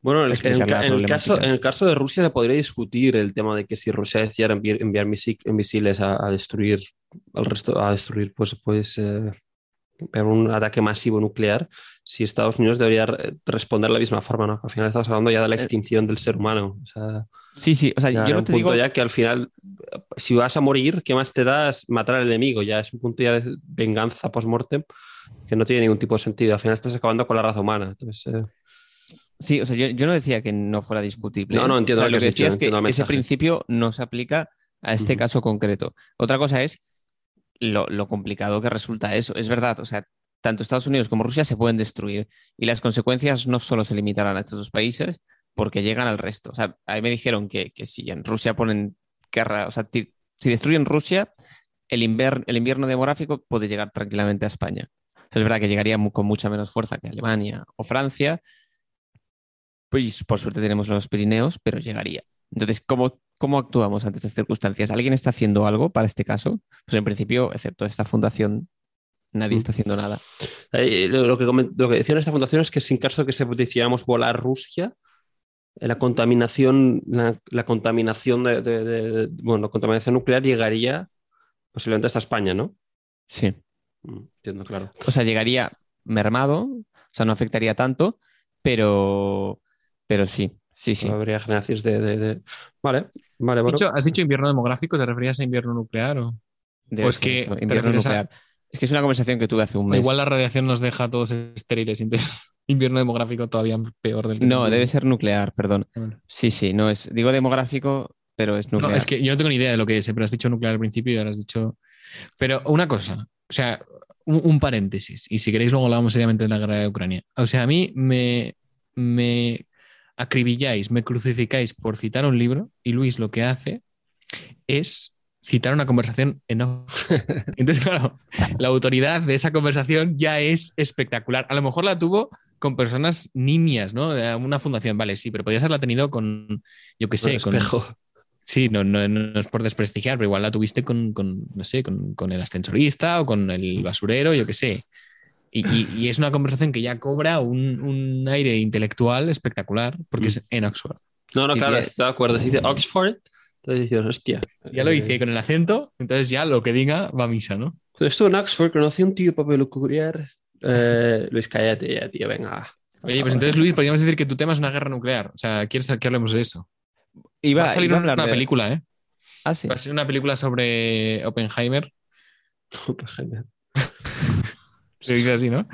Bueno, en en el en caso, en el caso de Rusia se podría discutir el tema de que si Rusia decidiera enviar, enviar misi- misiles a, a destruir al resto, a destruir, pues, pues eh, enviar un ataque masivo nuclear, si Estados Unidos debería re- responder de la misma forma, ¿no? Al final estamos hablando ya de la Eh, extinción del ser humano. O sea, Sí, sí, o sea, yo no te digo... ya que al final, eh, si vas a morir, ¿qué más te das matar al enemigo? Ya es un punto ya de venganza post-mortem que no tiene ningún tipo de sentido. Al final estás acabando con la raza humana. Entonces, eh, Sí, o sea, yo, yo no decía que no fuera discutible. No, no, entiendo O sea, lo que decía es que ese principio no se aplica a este Ujú. caso concreto. Otra cosa es lo, complicado que resulta eso. Es verdad, o sea, tanto Estados Unidos como Rusia se pueden destruir y las consecuencias no solo se limitarán a estos dos países porque llegan al resto. O sea, ahí me dijeron que, que si en Rusia ponen guerra, o sea, si destruyen Rusia, el, el invierno demográfico puede llegar tranquilamente a España. Es verdad que llegaría con mucha menos fuerza que Alemania o Francia, pues por suerte tenemos los Pirineos, pero llegaría. Entonces, ¿cómo, cómo actuamos ante estas circunstancias? ¿Alguien está haciendo algo para este caso? Pues en principio, excepto esta fundación, nadie Mm. está haciendo nada. Eh, lo, que, lo que decían esta fundación es que sin caso de que se decidiéramos volar Rusia, la contaminación, la, la contaminación de, de- de- bueno, la contaminación nuclear llegaría posiblemente hasta España, ¿no? Sí. Mm, Entiendo, claro. O sea, llegaría mermado, o sea, no afectaría tanto, pero, pero sí, sí, sí. Habría generaciones de, de- de- Vale, vale, bueno. ¿Has dicho invierno demográfico? ¿Te referías a invierno nuclear? O, Debe o es ser que eso, invierno a- nuclear. Es que es una conversación que tuve hace un mes. igual la radiación nos deja a todos estériles, entonces invierno demográfico todavía peor del que No, debe ser nuclear, perdón. Bueno. Sí, sí, no es. Digo demográfico, pero es No, nuclear. es que yo no tengo ni idea de lo que es, pero has dicho nuclear al principio y ahora has dicho. Pero una cosa, o sea, un, un paréntesis, y si queréis luego hablamos seriamente de la guerra de Ucrania. O sea, a mí me, me acribilláis, me crucificáis por citar un libro, y Luis lo que hace es citar una conversación en. Entonces, claro, la autoridad de esa conversación ya es espectacular. A lo mejor la tuvo con personas nimias, ¿no? De Una fundación, vale, sí, pero podrías haberla tenido con, yo qué sé, con, espejo. Sí, no, no, no es por desprestigiar, pero igual la tuviste con, con, no sé, con, con el ascensorista o con el basurero, yo qué sé. Y, y- y es una conversación que ya cobra un, un aire intelectual espectacular porque es en Oxford. No, no, Y claro, estoy de acuerdo. Si dice Oxford, entonces dices, hostia. Ya lo hice con el acento, entonces ya lo que diga va a misa, ¿no? Estuve en Oxford, conocí a un tío papel nuclear. Eh, Luis, cállate ya, tío, venga. Oye, pues entonces, Luis, podríamos decir que tu tema es una guerra nuclear. O sea, ¿quieres que hablemos de eso? Iba, va a salir iba a una, de- película, ¿eh? Ah, sí. Va a ser una película sobre Oppenheimer. Genial. Se dice así, ¿no?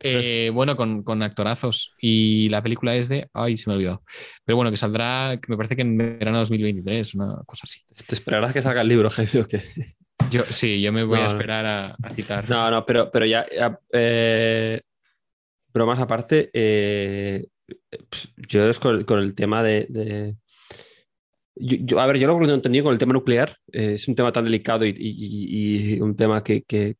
Eh, bueno, con, con actorazos. Y la película es de. Ay, se me olvidó. Pero bueno, que saldrá, me parece que en verano de 2023, una cosa así. Te esperarás que salga el libro, jefe, o qué? Yo, sí, yo me voy No, a esperar a, a citar. No, no, pero, pero ya. ya, eh, bromas aparte, eh, yo es con, con el tema de. de- yo, yo- a ver, yo lo que no he entendido con el tema nuclear eh, es un tema tan delicado y, y- y- y un tema que, que,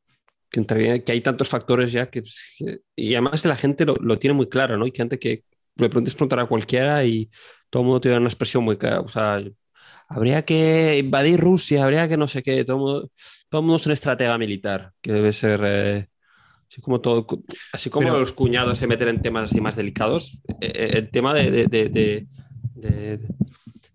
que, entraría- que hay tantos factores ya que, que- y además la gente lo, lo tiene muy claro, ¿no? Y que antes que le preguntes preguntar a cualquiera y todo el mundo tiene una expresión muy clara. O sea, habría que invadir Rusia, habría que no sé qué, todo el mundo, todo el mundo es un estratega militar, que debe ser. eh, Así como, todo, así como Pero- los cuñados se meten en temas así más delicados, eh, eh, el tema de, de- de- de- de-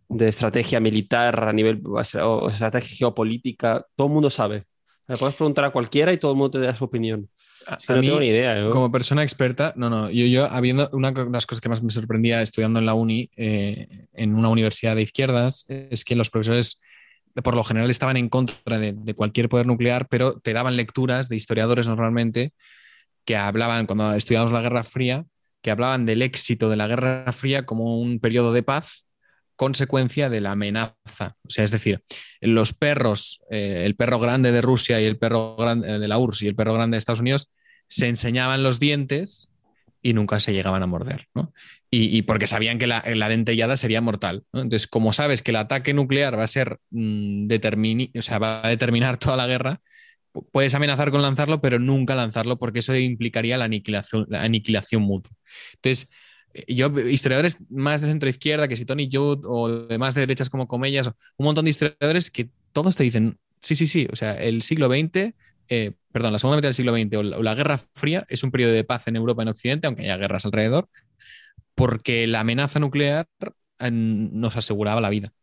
de estrategia militar a nivel o estrategia geopolítica, todo el mundo sabe. Le puedes preguntar a cualquiera y todo el mundo te da su opinión. Es que a no mí, tengo ni idea. yo. Como persona experta, no, no, yo, yo habiendo una de las cosas que más me sorprendía estudiando en la uni, eh, en una universidad de izquierdas, es que los profesores por lo general estaban en contra de, de cualquier poder nuclear, pero te daban lecturas de historiadores normalmente que hablaban, cuando estudiamos la Guerra Fría, que hablaban del éxito de la Guerra Fría como un periodo de paz consecuencia de la amenaza. O sea, es decir, los perros, eh, el perro grande de Rusia y el perro grande eh, de la URSS y el perro grande de Estados Unidos se enseñaban los dientes y nunca se llegaban a morder, ¿no? Y, y porque sabían que la, la dentellada sería mortal. Entonces, como sabes que el ataque nuclear va a ser mm, o sea, va a determinar toda la guerra, pu- puedes amenazar con lanzarlo, pero nunca lanzarlo porque eso implicaría la aniquilación, la aniquilación mutua. Entonces, yo, historiadores más de centro izquierda, que si Tony Judd o de más de derechas como Comellas, un montón de historiadores que todos te dicen, sí, sí, sí, o sea, el siglo XX, eh, perdón, la segunda mitad del siglo XX o la, Guerra Fría es un periodo de paz en Europa, en Occidente, aunque haya guerras alrededor, porque la amenaza nuclear eh, nos aseguraba la vida.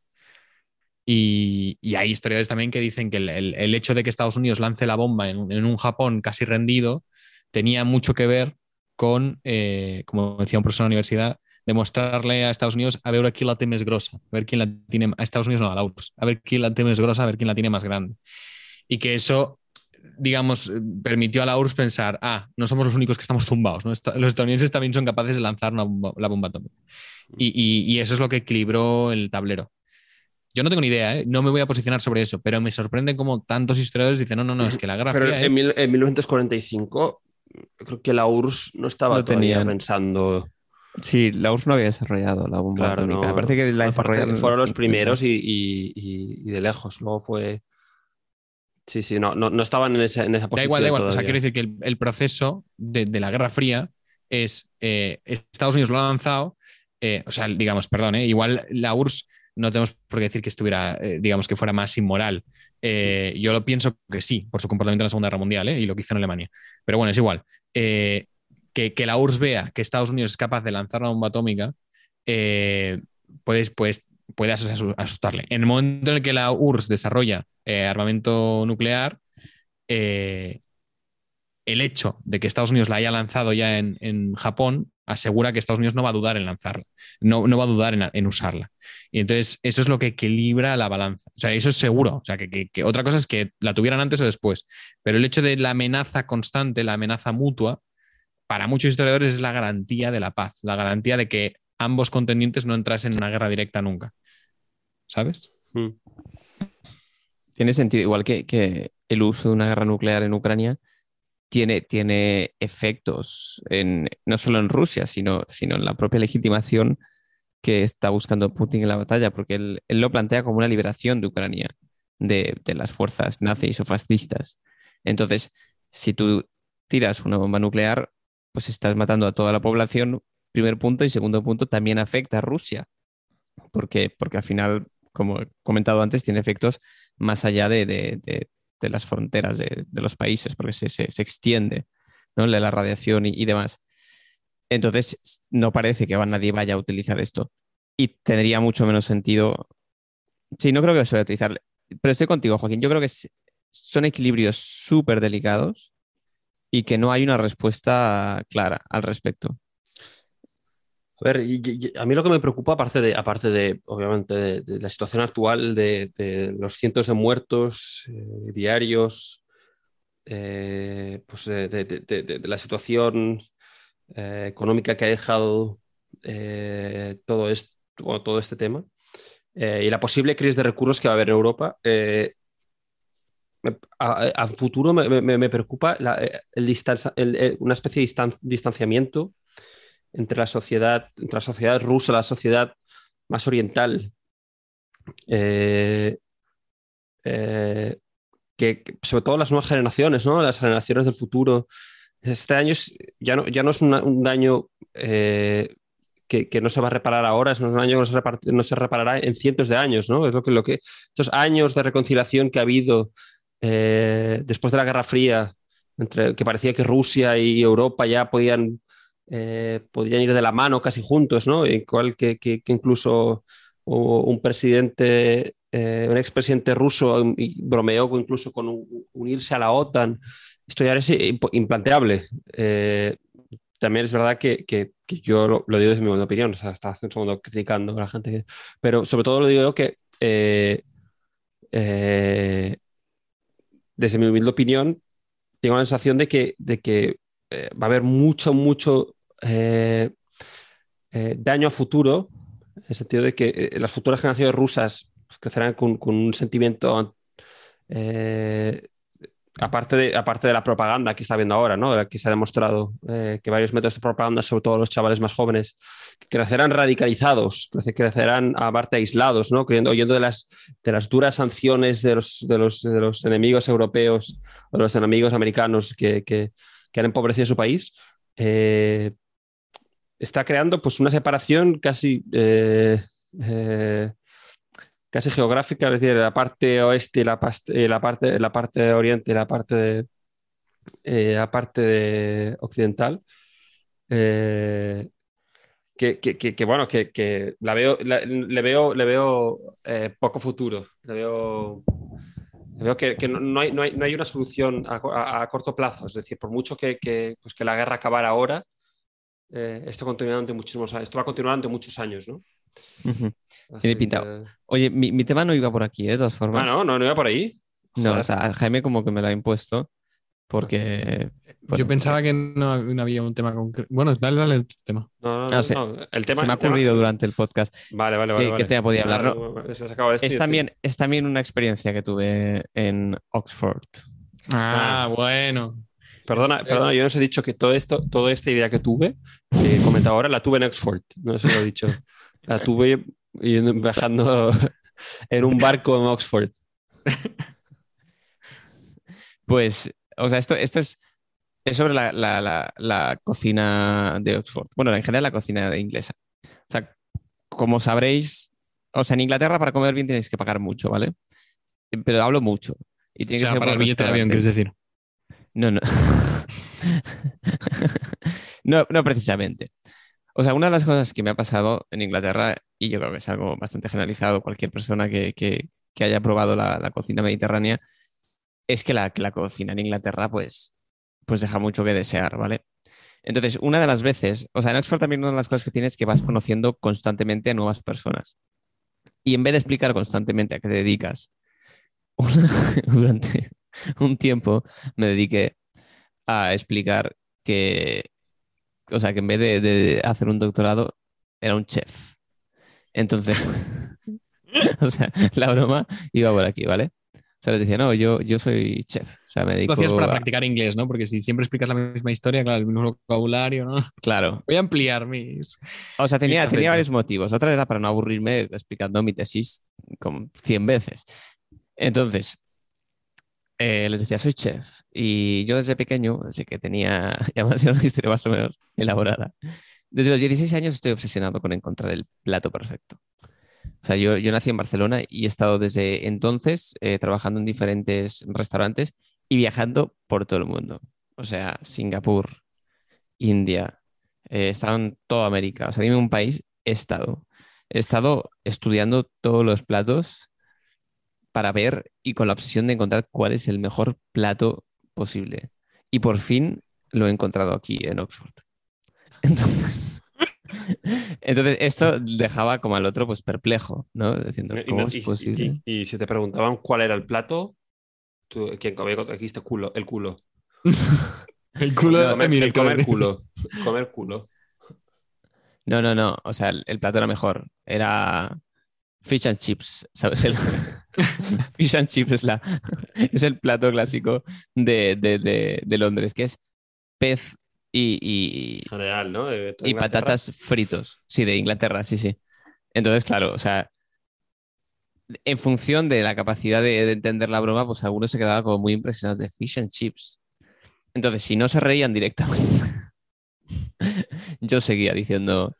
Y, hay historiadores también que dicen que el, el- hecho de que Estados Unidos lance la bomba en, en un Japón casi rendido tenía mucho que ver con, eh, como decía un profesor de la universidad, demostrarle a Estados Unidos a ver aquí la té més grossa, a ver quién la tiene, a Estados Unidos no, a la URSS, a ver quién la té més grossa, a ver quién la tiene más grande. Y que eso, digamos, permitió a la URSS pensar, ah, no somos los únicos que estamos zumbados, ¿no? Los estadounidenses también son capaces de lanzar una bomba- la bomba atómica. Y, y- y eso es lo que equilibró el tablero. Yo no tengo ni idea, ¿eh? no me voy a posicionar sobre eso, pero me sorprende cómo tantos historiadores dicen, no, no, no, es que la Guerra Pero Fría es... en, mil- en 1945 creo que la URSS no estaba No todavía tenían. pensando. Sí, la URSS no había desarrollado la bomba Claro, atómica. no. Me parece que la desarrollaron. fueron los 50. primeros y, y- y- y de lejos. Luego fue. Sí, sí, no, no, no estaban en esa, en esa Da posición. igual, da igual. O sea, quiero decir que el, el proceso de, de la Guerra Fría es eh, Estados Unidos lo ha lanzado, eh, o sea, digamos, perdón, eh, igual la URSS no tenemos por qué decir que estuviera, eh, digamos, que fuera más inmoral. Eh, yo lo pienso que sí, por su comportamiento en la Segunda Guerra Mundial eh, y lo que hizo en Alemania. Pero bueno, es igual. Que, que la URSS vea que Estados Unidos es capaz de lanzar una bomba atómica, puedes, asu- asustarle. En el momento en el que la URSS desarrolla armamento nuclear, el hecho de que Estados Unidos la haya lanzado ya en, en Japón asegura que Estados Unidos no va a dudar en lanzarla, no, no va a dudar en, en usarla. Y entonces eso es lo que equilibra la balanza. O sea, eso es seguro. O sea, que, que- que otra cosa es que la tuvieran antes o después. Pero el hecho de la amenaza constante, la amenaza mutua, para muchos historiadores es la garantía de la paz, la garantía de que ambos contendientes no entrasen en una guerra directa nunca. ¿Sabes? Mm. Tiene sentido, igual que, que el uso de una guerra nuclear en Ucrania tiene, tiene efectos no solo en Rusia, sino, sino en la propia legitimación que está buscando Putin en la batalla, porque él, lo plantea como una liberación de Ucrania de, de las fuerzas nazis o fascistas. Entonces, si tú tiras una bomba nuclear, pues estás matando a toda la población, primer punto, y segundo punto, también afecta a Rusia, porque, porque al final, como he comentado antes, tiene efectos más allá de- de las fronteras de, los países, porque se, se- se extiende ¿no? la la radiación y, y demás. Entonces, no parece que nadie vaya a utilizar esto. Y tendría mucho menos sentido. Sí, no creo que se vaya a utilizar. Pero estoy contigo, Joaquín. Yo creo que son equilibrios súper delicados y que no hay una respuesta clara al respecto. A ver, a mí lo que me preocupa, aparte de, aparte de obviamente, de, la situación actual, de, los cientos de muertos eh, diarios, eh, pues de, la situación eh, económica que ha dejado todo, todo este tema, y la posible crisis de recursos que va a haber en Europa, a, futuro me, preocupa el una especie de distan- distanciamiento entre la sociedad, entre la sociedad rusa, la sociedad más oriental, eh, eh, que, sobre todo las nuevas generaciones, ¿no? Las generaciones del futuro. Este año ya, no, ya no es un daño eh, que, que no se va a reparar ahora, es un daño que no se, reparará en cientos de años, ¿no? Es lo que, lo que estos años de reconciliación que ha habido después de la Guerra Fría, entre, que parecía que Rusia y Europa ya podían eh, ir de la mano casi juntos, ¿no? Igual que, que- que incluso un presidente, eh, un expresidente ruso um, bromeó incluso con un- unirse a la OTAN. Esto ya es imp- implanteable. Eh, también es verdad que, que- que yo lo, lo digo desde mi opinión, o sea, hasta hace un segundo criticando a la gente, que- pero sobre todo lo digo que eh, eh, desde mi humilde opinión tengo la sensación de que, de que eh, va a haber mucho, mucho eh, eh, daño a futuro, en el sentido de que las futuras generaciones rusas pues, crecerán con, un sentimiento, aparte, de, aparte de la propaganda que está habiendo ahora, ¿no? que se ha demostrado que varios métodos de propaganda, sobre todo los chavales más jóvenes, crecerán radicalizados, crece- crecerán aparte aislados, ¿no? Creyendo, oyendo de las, de las duras sanciones de los, de los, de los enemigos europeos o de los enemigos americanos que, que han empobrecido su país, eh, está creando pues una separación casi, eh, eh, casi geográfica, es decir, la parte oeste la, parte, la parte oriente y la parte, la parte de- occidental. que, bueno, que, la veo, le veo, le veo poco futuro. Le veo, veo que, que no, hay, no, hay, no hay una solución a, a- a corto plazo. Es decir, por mucho que, que, pues que la guerra acabara ahora, eh, esto, continúa durante muchísimos esto va a continuar durante muchos años, ¿no? Tiene pinta. que- Oye, mi, mi tema no iba por aquí, ¿eh? de todas formas. Ah, no, no, no iba por ahí. No, o sea, Jaime como que me lo ha impuesto porque... bueno, Yo pensaba que no, no había un tema concreto. Bueno, dale, dale tu tema. No, no, Ah, no, no. El tema, se me ha tema- ocurrido durante el podcast. Vale, vale, ¿Qué- vale. qué vale. tema podía hablar, Ah, se acaba este, Es este. también, es también una experiencia que tuve en Oxford. Ah, bueno. Perdona, perdona, yo no os he dicho que todo esto, toda esta idea que tuve, que he comentado ahora, la tuve en Oxford. No os lo he dicho. La tuve viajando en un barco en Oxford. Pues, o sea, esto, esto es, es sobre la, la- la- la cocina de Oxford. Bueno, en general la cocina inglesa. O sea, como sabréis, o sea, en Inglaterra para comer bien tenéis que pagar mucho, ¿vale? Pero hablo mucho. Y O tiene que ser para el billete de avión, quieres decir. No, no. no, no precisamente. O sea, una de las cosas que me ha pasado en Inglaterra, y yo creo que es algo bastante generalizado, cualquier persona que, que- que haya probado la, la cocina mediterránea, es que la, la cocina en Inglaterra, pues, pues deja mucho que desear, ¿vale? Entonces, una de las veces, o sea, en Oxford también una de las cosas que tienes es que vas conociendo constantemente a nuevas personas. Y en vez de explicar constantemente a qué te dedicas, durante un tiempo me dediqué a explicar que, o sea, que en vez de, de hacer un doctorado, era un chef. Entonces, o sea, la broma iba por aquí, ¿vale? Sea, les decía, no, yo, yo soy chef. O sea, me Lo dedico hacías para a- practicar inglés, ¿no? Porque si siempre explicas la misma historia, claro, el mismo vocabulario, ¿no? Claro. Voy a ampliar mis. O sea, tenía, tenía varios motivos. Otra era para no aburrirme explicando mi tesis como 100 veces. Entonces, eh, les decía, soy chef. Y yo desde pequeño, desde que tenía, y además era una historia más o menos elaborada, desde los 16 años estoy obsesionado con encontrar el plato perfecto. O sea, yo, yo nací en Barcelona y he estado desde entonces eh, trabajando en diferentes restaurantes y viajando por todo el mundo. O sea, Singapur, India, eh, en toda América. O sea, dime un país, he estado. He estado estudiando todos los platos para ver y con la obsesión de encontrar cuál es el mejor plato posible. Y por fin lo he encontrado aquí en Oxford. Entonces, entonces esto dejaba como al otro pues perplejo, ¿no? Diciendo, Y, ¿cómo no- es y- posible? y- y si te preguntaban cuál era el plato, tú, ¿quién comía? Aquí está culo, el culo. El culo de comer, el comer culo. Comer culo. No, no, no. O sea, el, el plato era mejor. Era fish and chips, ¿sabes? El- fish and chips es, la, es el plato clásico de, de- de- de Londres, que es pez y, y- En general, ¿no? De y patatas fritos. Sí, de Inglaterra, sí, sí. Entonces, claro, o sea, en función de la capacidad de, de entender la broma, pues algunos se quedaban como muy impresionados de fish and chips. Entonces, si no se reían directamente, yo seguía diciendo,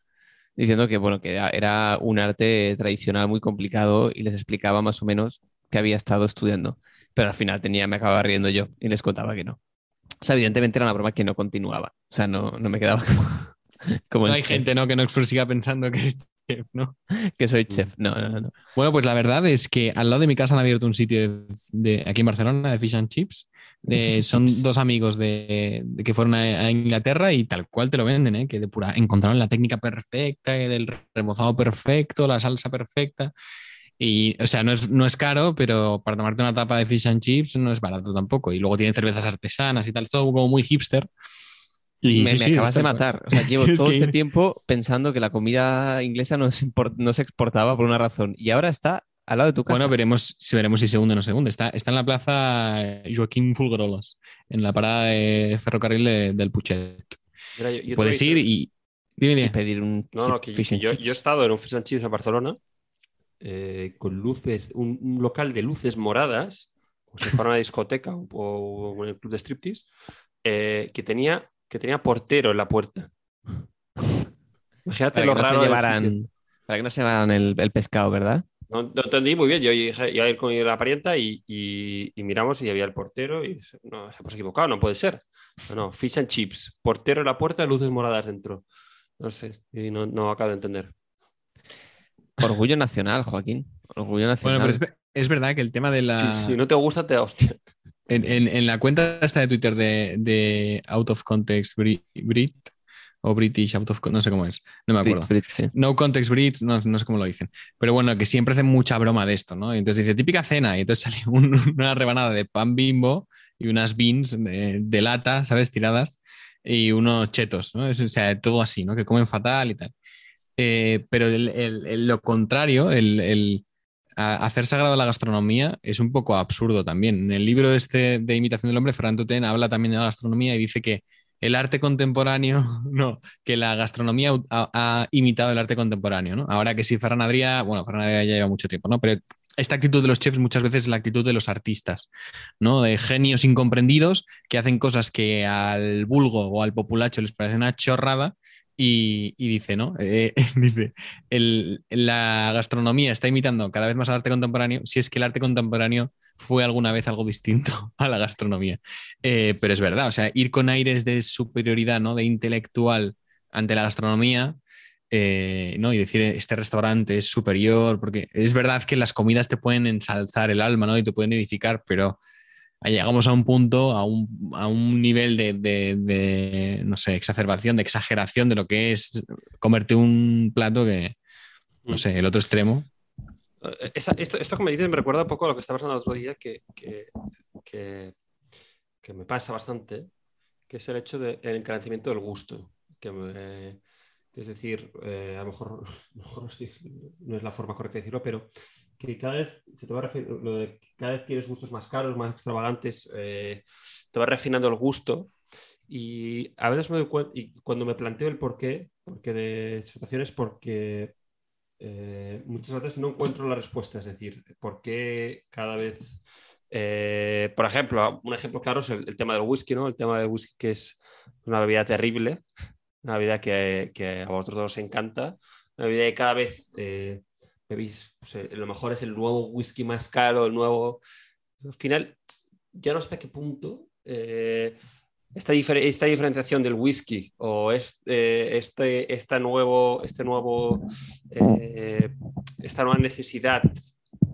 diciendo que, bueno, que era, era un arte tradicional muy complicado y les explicaba más o menos que había estado estudiando. Pero al final tenía, me acababa riendo yo y les contaba que no. O sea, evidentemente era una broma que no continuaba. O sea, no, no me quedaba como, como No el hay chef, gente, ¿no? Que no siga pensando que es chef, ¿no? que soy chef. No, no, no, no. Bueno, pues la verdad es que al lado de mi casa han abierto un sitio de, de- aquí en Barcelona de fish and chips. And son chips. dos amigos de, de que fueron a, a Inglaterra y tal cual te lo venden, ¿eh? que de pura, encontraron la técnica perfecta, eh, del remozado perfecto, la salsa perfecta. Y, o sea, no es, no es caro, pero para tomarte una tapa de fish and chips no es barato tampoco. Y luego tienen cervezas artesanas y tal, todo como muy hipster. Y me, sí, me sí, acabas está de matar. O sea, llevo todo que este tiempo pensando que la comida inglesa no se, import- no se exportaba por una razón y ahora está al lado de tu casa. Bueno, veremos si veremos si segundo o no segundo. Está, está en la plaza Joaquín Fulgarolas, en la parada de ferrocarril de- del Puchet. Mira, yo- yo Puedes ir y. Dime, y pedir un No, no, que fish yo, and yo- chips. yo he estado en un Fish and Chips en Barcelona eh, con luces, un, un local de luces moradas, como si fuera una discoteca o, o un club de striptease, eh, que, tenía, que tenía portero en la puerta. Imagínate para, lo que no se raro del sitio. llevaran, para que no se llevaran el, el pescado, ¿verdad? No, no entendí muy bien. Yo iba a ir con la parienta y, y- y miramos y había el portero y no, se hemos equivocado, no puede ser. No, no, fish and chips, portero en la puerta, luces moradas dentro. No sé, y no, no acabo de entender. Orgullo nacional, Joaquín. Orgullo nacional. Bueno, pero es, es verdad que el tema de la. Si, si no te gusta, te da hostia. En, en- en la cuenta esta de Twitter de, de Out of Context Brit, Brit, o British Out of no sé cómo es, no me acuerdo. Brit, Brit, sí. No Context Brit, no, no sé cómo lo dicen. Pero bueno, que siempre hacen mucha broma de esto, ¿no? Y entonces dice típica cena, y entonces sale un- una rebanada de pan bimbo y unas beans de, de lata, ¿sabes? Tiradas, y unos chetos, ¿no? Es- o sea, todo así, ¿no? Que comen fatal y tal. Eh, pero lo contrario, hacer sagrado la gastronomía es un poco absurdo también. En el libro este de Imitación del Hombre, Fernando Ten habla también de la gastronomía y dice que el arte contemporáneo, no, que la gastronomía ha, imitado el arte contemporáneo. Ahora que sí, Ferran Adrià, bueno, Ferran Adrià ya lleva mucho tiempo, ¿no? Pero esta actitud de los chefs muchas veces es la actitud de los artistas, ¿no? De genios incomprendidos que hacen cosas que al vulgo o al populacho les parece una chorrada y, dice, ¿no? Eh, dice, la gastronomía está imitando cada vez más al arte contemporáneo, si es que el arte contemporáneo fue alguna vez algo distinto a la gastronomía. Eh, pero es verdad, o sea, ir con aires de superioridad, ¿no? De intelectual ante la gastronomía, eh, ¿no? Y decir este restaurante es superior, porque es verdad que las comidas te pueden ensalzar el alma, ¿no? Y te pueden edificar, pero llegamos a un punto, a un, a un nivel de, de, de, no sé, exacerbación, de exageración de lo que es comerte un plato que, no sé, el otro extremo. Eh, esa, esto, esto, que me dices me recuerda un poco a lo que estaba pasando el otro día, que, que, que, que me pasa bastante, que es el hecho del de encarecimiento del gusto. Que me, es decir, eh, a lo mejor, a lo mejor no es la forma correcta de decirlo, pero que cada vez se te va lo de cada vez tienes gustos más caros, más extravagantes, eh, te va refinando el gusto. Y a veces me doy cuenta, y cuando me planteo el porqué, porque de situaciones, porque eh, muchas veces no encuentro la respuesta, es decir, por qué cada vez, eh, por ejemplo, un ejemplo claro es el, tema del whisky, ¿no? El tema del whisky que es una bebida terrible, una bebida que, que a vosotros os encanta, una bebida que cada vez bebéis, pues, a lo mejor es el nuevo whisky más caro, el nuevo... Al final, ya no sé hasta qué punto eh, esta, difer esta, diferenciación del whisky o este, este, esta nuevo, este nuevo, eh, esta nueva necesidad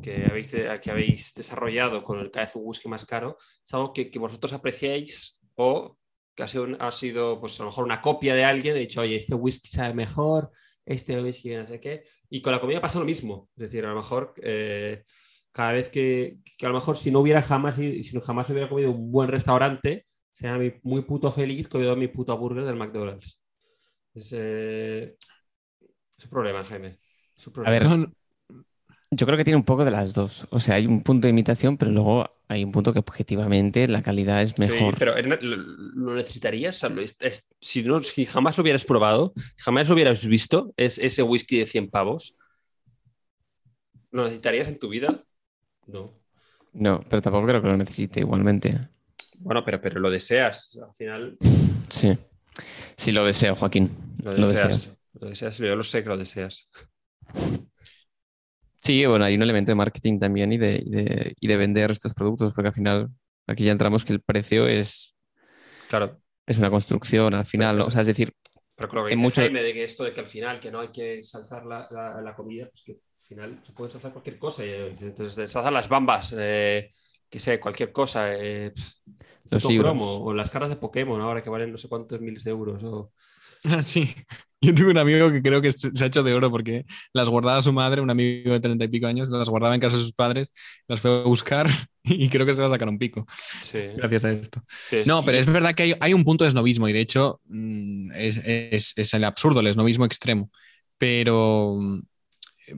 que habéis, que habéis desarrollado con el cada un whisky más caro es algo que, que vosotros apreciáis o que ha sido, ha sido, pues a lo mejor una copia de alguien, he dicho, oye, este whisky sabe mejor, este whisky no sé qué, y con la comida pasa lo mismo, es decir, a lo mejor eh, cada vez que, que, a lo mejor si no hubiera jamás, si no jamás hubiera comido un buen restaurante, sería muy puto feliz comiendo mi puto burger del McDonald's. Es, eh, es un problema, Jaime. Es un problema. A ver, yo creo que tiene un poco de las dos. O sea, hay un punto de imitación, pero luego hay un punto que objetivamente la calidad es mejor. Sí, pero ¿lo necesitarías? Es, es, si, no, si jamás lo hubieras probado, jamás lo hubieras visto, es ese whisky de 100 pavos, ¿lo necesitarías en tu vida? No. No, pero tampoco creo que lo necesite igualmente. Bueno, pero, pero lo deseas, al final. Sí. Sí, lo deseo, Joaquín. Lo deseas. Lo, deseo. lo deseas, yo lo sé que lo deseas. Sí, bueno, hay un elemento de marketing también y de, y de, y de vender estos productos, porque al final aquí ya entramos que el precio es. Claro. Es una construcción al final, ¿no? O sea, es decir. Pero creo que mucho... Jaime, de que esto de que al final que no hay que salzar la, la, la comida, pues que al final se puede salzar cualquier cosa. Y, entonces, salzar las bambas, eh, que sé, cualquier cosa. Eh, los libros. O las caras de Pokémon ahora que valen no sé cuántos miles de euros. O... Sí, yo tuve un amigo que creo que se ha hecho de oro porque las guardaba su madre, un amigo de treinta y pico años, las guardaba en casa de sus padres, las fue a buscar y creo que se va a sacar un pico. Sí. Gracias a esto. Sí, no, sí. pero es verdad que hay, hay, un punto de esnovismo y de hecho mm, es, es, es, el absurdo, el esnovismo extremo. Pero,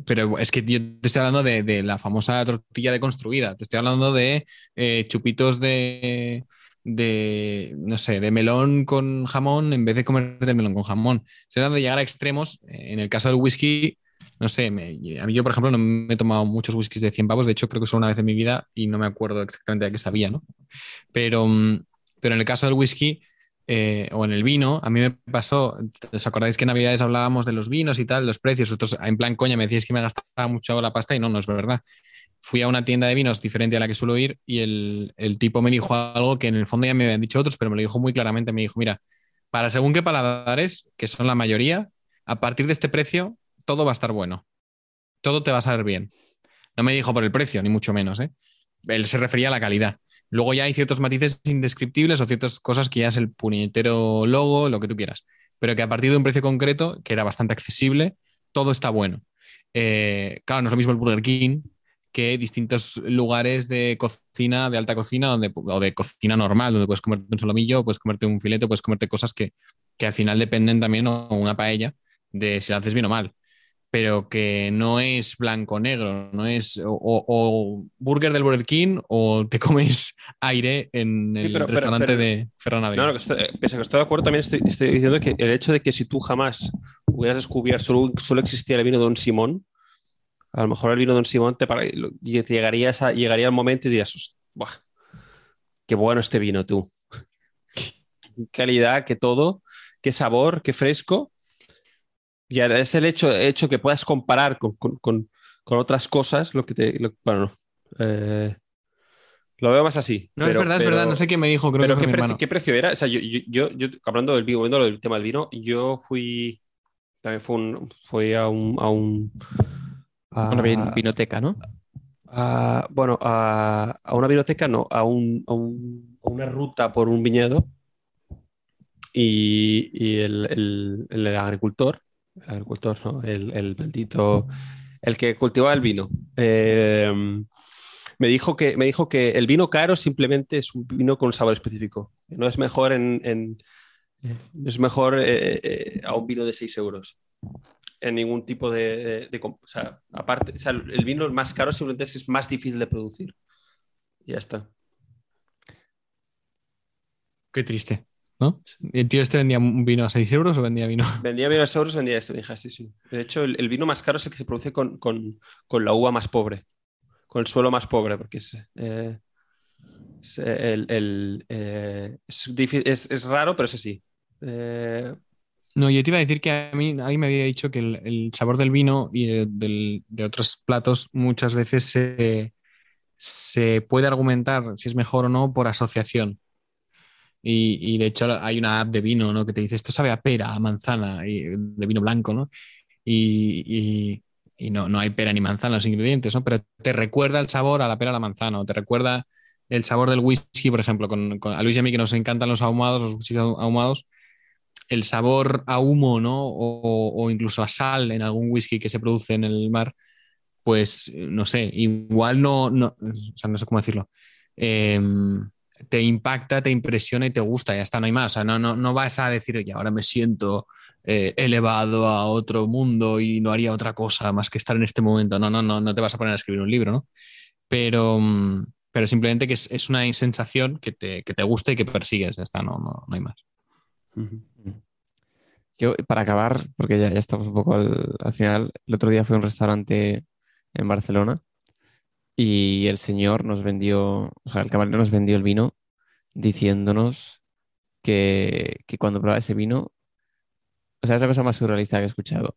pero es que yo te estoy hablando de, de la famosa tortilla deconstruida, te estoy hablando de eh, chupitos de de, no sé, de melón con jamón en vez de comer de melón con jamón. Se trata de llegar a extremos. En el caso del whisky, no sé, me, a mí yo, por ejemplo, no me he tomado muchos whiskies de 100 pavos. De hecho, creo que solo una vez en mi vida y no me acuerdo exactamente de qué sabía, ¿no? Pero, pero en el caso del whisky eh, o en el vino, a mí me pasó, ¿os acordáis que en Navidades hablábamos de los vinos y tal, los precios? Vosotros, en plan, coña, me decíais que me gastaba mucho la pasta y no, no es verdad fui a una tienda de vinos diferente a la que suelo ir y el, el, tipo me dijo algo que en el fondo ya me habían dicho otros, pero me lo dijo muy claramente. Me dijo, mira, para según qué paladares, que son la mayoría, a partir de este precio, todo va a estar bueno. Todo te va a salir bien. No me dijo por el precio, ni mucho menos. ¿eh? Él se refería a la calidad. Luego ya hay ciertos matices indescriptibles o ciertas cosas que ya es el puñetero logo, lo que tú quieras. Pero que a partir de un precio concreto, que era bastante accesible, todo está bueno. Eh, claro, no es lo mismo el Burger King, que distintos lugares de cocina, de alta cocina, donde, o de cocina normal, donde puedes comerte un solomillo, puedes comerte un filete, puedes comerte cosas que, que al final dependen también, o una paella, de si la haces bien o mal. Pero que no es blanco-negro, no es o, o, burger del Burger King o te comes aire en el sí, pero, restaurante pero, pero, de Ferran Adrià. No, no, que estoy, pese a que estoy de acuerdo, también estoy, estoy, diciendo que el hecho de que si tú jamás hubieras descubierto, solo, solo existía el vino de Don Simón, a lo mejor el vino Don Simón te, para, te llegarías a, llegaría el momento y dirías, Buah, qué bueno este vino tú. Qué calidad, qué todo, qué sabor, qué fresco. Y es el hecho, hecho que puedas comparar con, con, con, con otras cosas lo que te... Lo, bueno, eh, lo veo más así. No, pero, es verdad, pero, es verdad. No sé qué me dijo, creo pero que ¿qué, precio, ¿qué precio era? O sea, yo, yo, yo, hablando del vino, del tema del vino, yo fui También fue, un, fue a un... A un a- Una vin- vinoteca, ¿no? a- bueno, a, a una biblioteca, no, a, un- a un- a una ruta por un viñedo y, y el, el- el agricultor, el agricultor, ¿no? El, el bendito, el que cultivaba el vino, eh, me dijo que, me dijo que el vino caro simplemente es un vino con sabor específico. No es mejor en, en- es mejor eh, eh, a un vino de 6 euros. En ningún tipo de, de- o sea, aparte, o sea, el vino más caro simplemente es que es más difícil de producir. Y ya está. Qué triste, ¿no? ¿El tío este vendía un vino a 6 euros o vendía vino? Vendía vino a euros, vendía esto. Dije, sí, sí. De hecho, el, el vino más caro es el que se produce con, con- con la uva más pobre, con el suelo más pobre, porque es, eh, es, eh, el- el, eh, es- es raro, pero es así. Eh, No, yo te iba a decir que a mí alguien me había dicho que el, sabor del vino y de, otros platos muchas veces se, se puede argumentar si es mejor o no por asociación. Y, y de hecho hay una app de vino, ¿no? Que te dice esto sabe a pera, a manzana, y, de vino blanco, ¿no? Y, y- no, no hay pera ni manzana los ingredientes, ¿no? Pero te recuerda el sabor a la pera, a la manzana, o te recuerda el sabor del whisky, por ejemplo, con, con- a Luis y a mí que nos encantan los ahumados, los whiskies ahumados, el sabor a humo, ¿no? O, incluso a sal en algún whisky que se produce en el mar, pues no sé, igual no, o sea, no sé cómo decirlo. Em, te impacta, te impresiona y te gusta, ya está, no hay más. O sea, no, no, no vas a decir, oye, ahora me siento eh, elevado a otro mundo y no haría otra cosa más que estar en este momento. No, no, no, no te vas a poner a escribir un libro, ¿no? Pero, mm, pero simplemente que es, es una sensación que te, que te gusta y que persigues, ya está, no, no, no hay más. Para acabar, porque ya, ya estamos un poco al, al final, el otro día fui a un restaurante en Barcelona y el señor nos vendió, o sea, el camarero nos vendió el vino diciéndonos que, que cuando probaba ese vino, o sea, es la cosa más surrealista que he escuchado,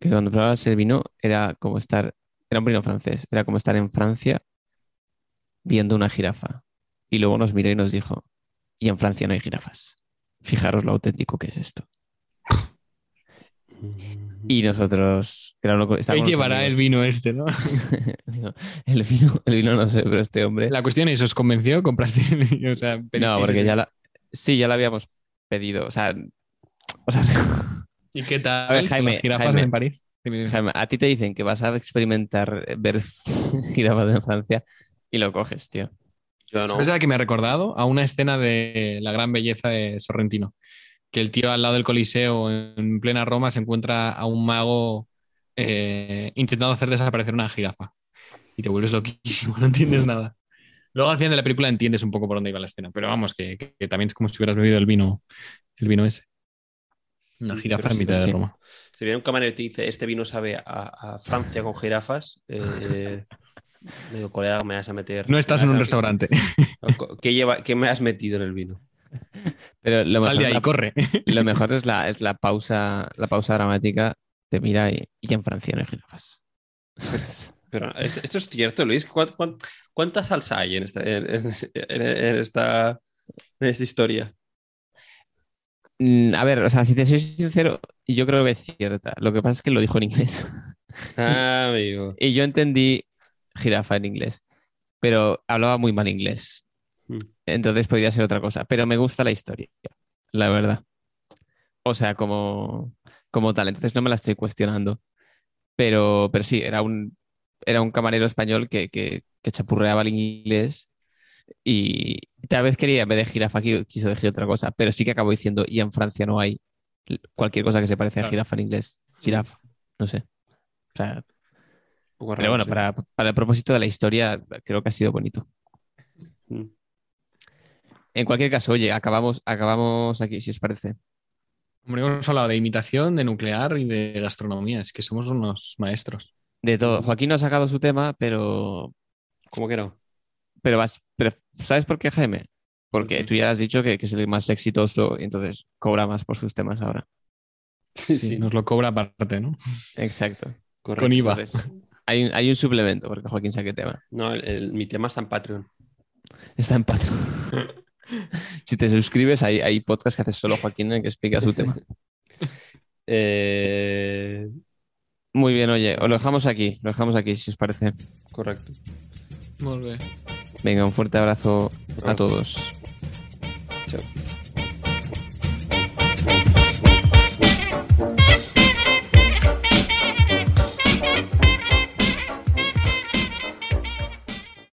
que cuando probaba ese vino era como estar, era un vino francés, era como estar en Francia viendo una jirafa. Y luego nos miró y nos dijo, y en Francia no hay jirafas. Fijaros lo auténtico que es esto. Y nosotros, estábamos llevará amigos. el vino este, ¿no? El vino, el vino no sé, pero este hombre. La cuestión es, ¿os convenció? ¿Compraste el vino? O sea, No, porque ese- ya la. Sí, ya la habíamos pedido. O sea, o sea, ¿Y qué tal? A ver, con Jaime, las jirafas Jaime. en París? Dime, dime. Jaime, a ti te dicen que vas a experimentar ver jirafas en Francia y lo coges, tío. yo no. ¿Sabes a qué me ha recordado? A una escena de La gran belleza de Sorrentino. Que el tío al lado del Coliseo, en plena Roma, se encuentra a un mago eh, intentando hacer desaparecer una jirafa. Y te vuelves loquísimo, no entiendes nada. Luego al final de la película entiendes un poco por dónde iba la escena, pero vamos, que, que- que también es como si hubieras bebido el vino, el vino ese. Una jirafa pero en sí, mitad de. Roma. Si viene un camarero y te dice, este vino sabe a, a Francia con jirafas, eh, le digo, colega, me vas a meter. No estás me en un restaurante. ¿Qué, lleva, ¿Qué me has metido en el vino? Pero lo Sal mejor, de ahí, la, corre. lo mejor es la, es la pausa, la pausa dramática. Te mira y, y en Francia no hay jirafas. Pero esto es cierto, Luis. ¿Cuán- cuán- ¿Cuánta salsa hay en esta, en, en- en- en esta, en esta historia? Mm, A ver, o sea, si te soy sincero, yo creo que es cierta. Lo que pasa es que lo dijo en inglés. Ah, amigo. Y yo entendí jirafa en inglés, pero hablaba muy mal inglés. Entonces podría ser otra cosa. Pero me gusta la historia, la verdad. O sea, como, como tal. Entonces no me la estoy cuestionando. Pero, pero sí, era un, era un camarero español que, que, que chapurreaba el inglés y tal vez quería, en vez de jirafa, qui- quiso decir otra cosa. Pero sí que acabó diciendo, y en Francia no hay cualquier cosa que se parezca a jirafa en inglés. Jirafa, no sé. O sea, pero bueno, sí. para, para el propósito de la historia, creo que ha sido bonito. Mm. En cualquier caso, oye, acabamos, acabamos aquí, si os parece. Hombre, hemos hablado de imitación, de nuclear y de gastronomía. Es que somos unos maestros. De todo. Joaquín no ha sacado su tema, pero, ¿Cómo que no? pero, vas, pero ¿sabes por qué, Jaime? Porque tú ya has dicho que, que es el más exitoso y entonces cobra más por sus temas ahora. Sí, Nos lo cobra aparte, ¿no? Exacto. correcto. Con IVA. Entonces, hay un, hay un suplemento porque Joaquín saque tema. No, el- el- mi tema está en Patreon. Está en Patreon. si te suscribes, hay, hay podcast que hace solo Joaquín en el que explica su tema. Eh, Muy bien, oye, os lo dejamos aquí, lo dejamos aquí, si os parece. correcto. Venga, un fuerte abrazo a todos.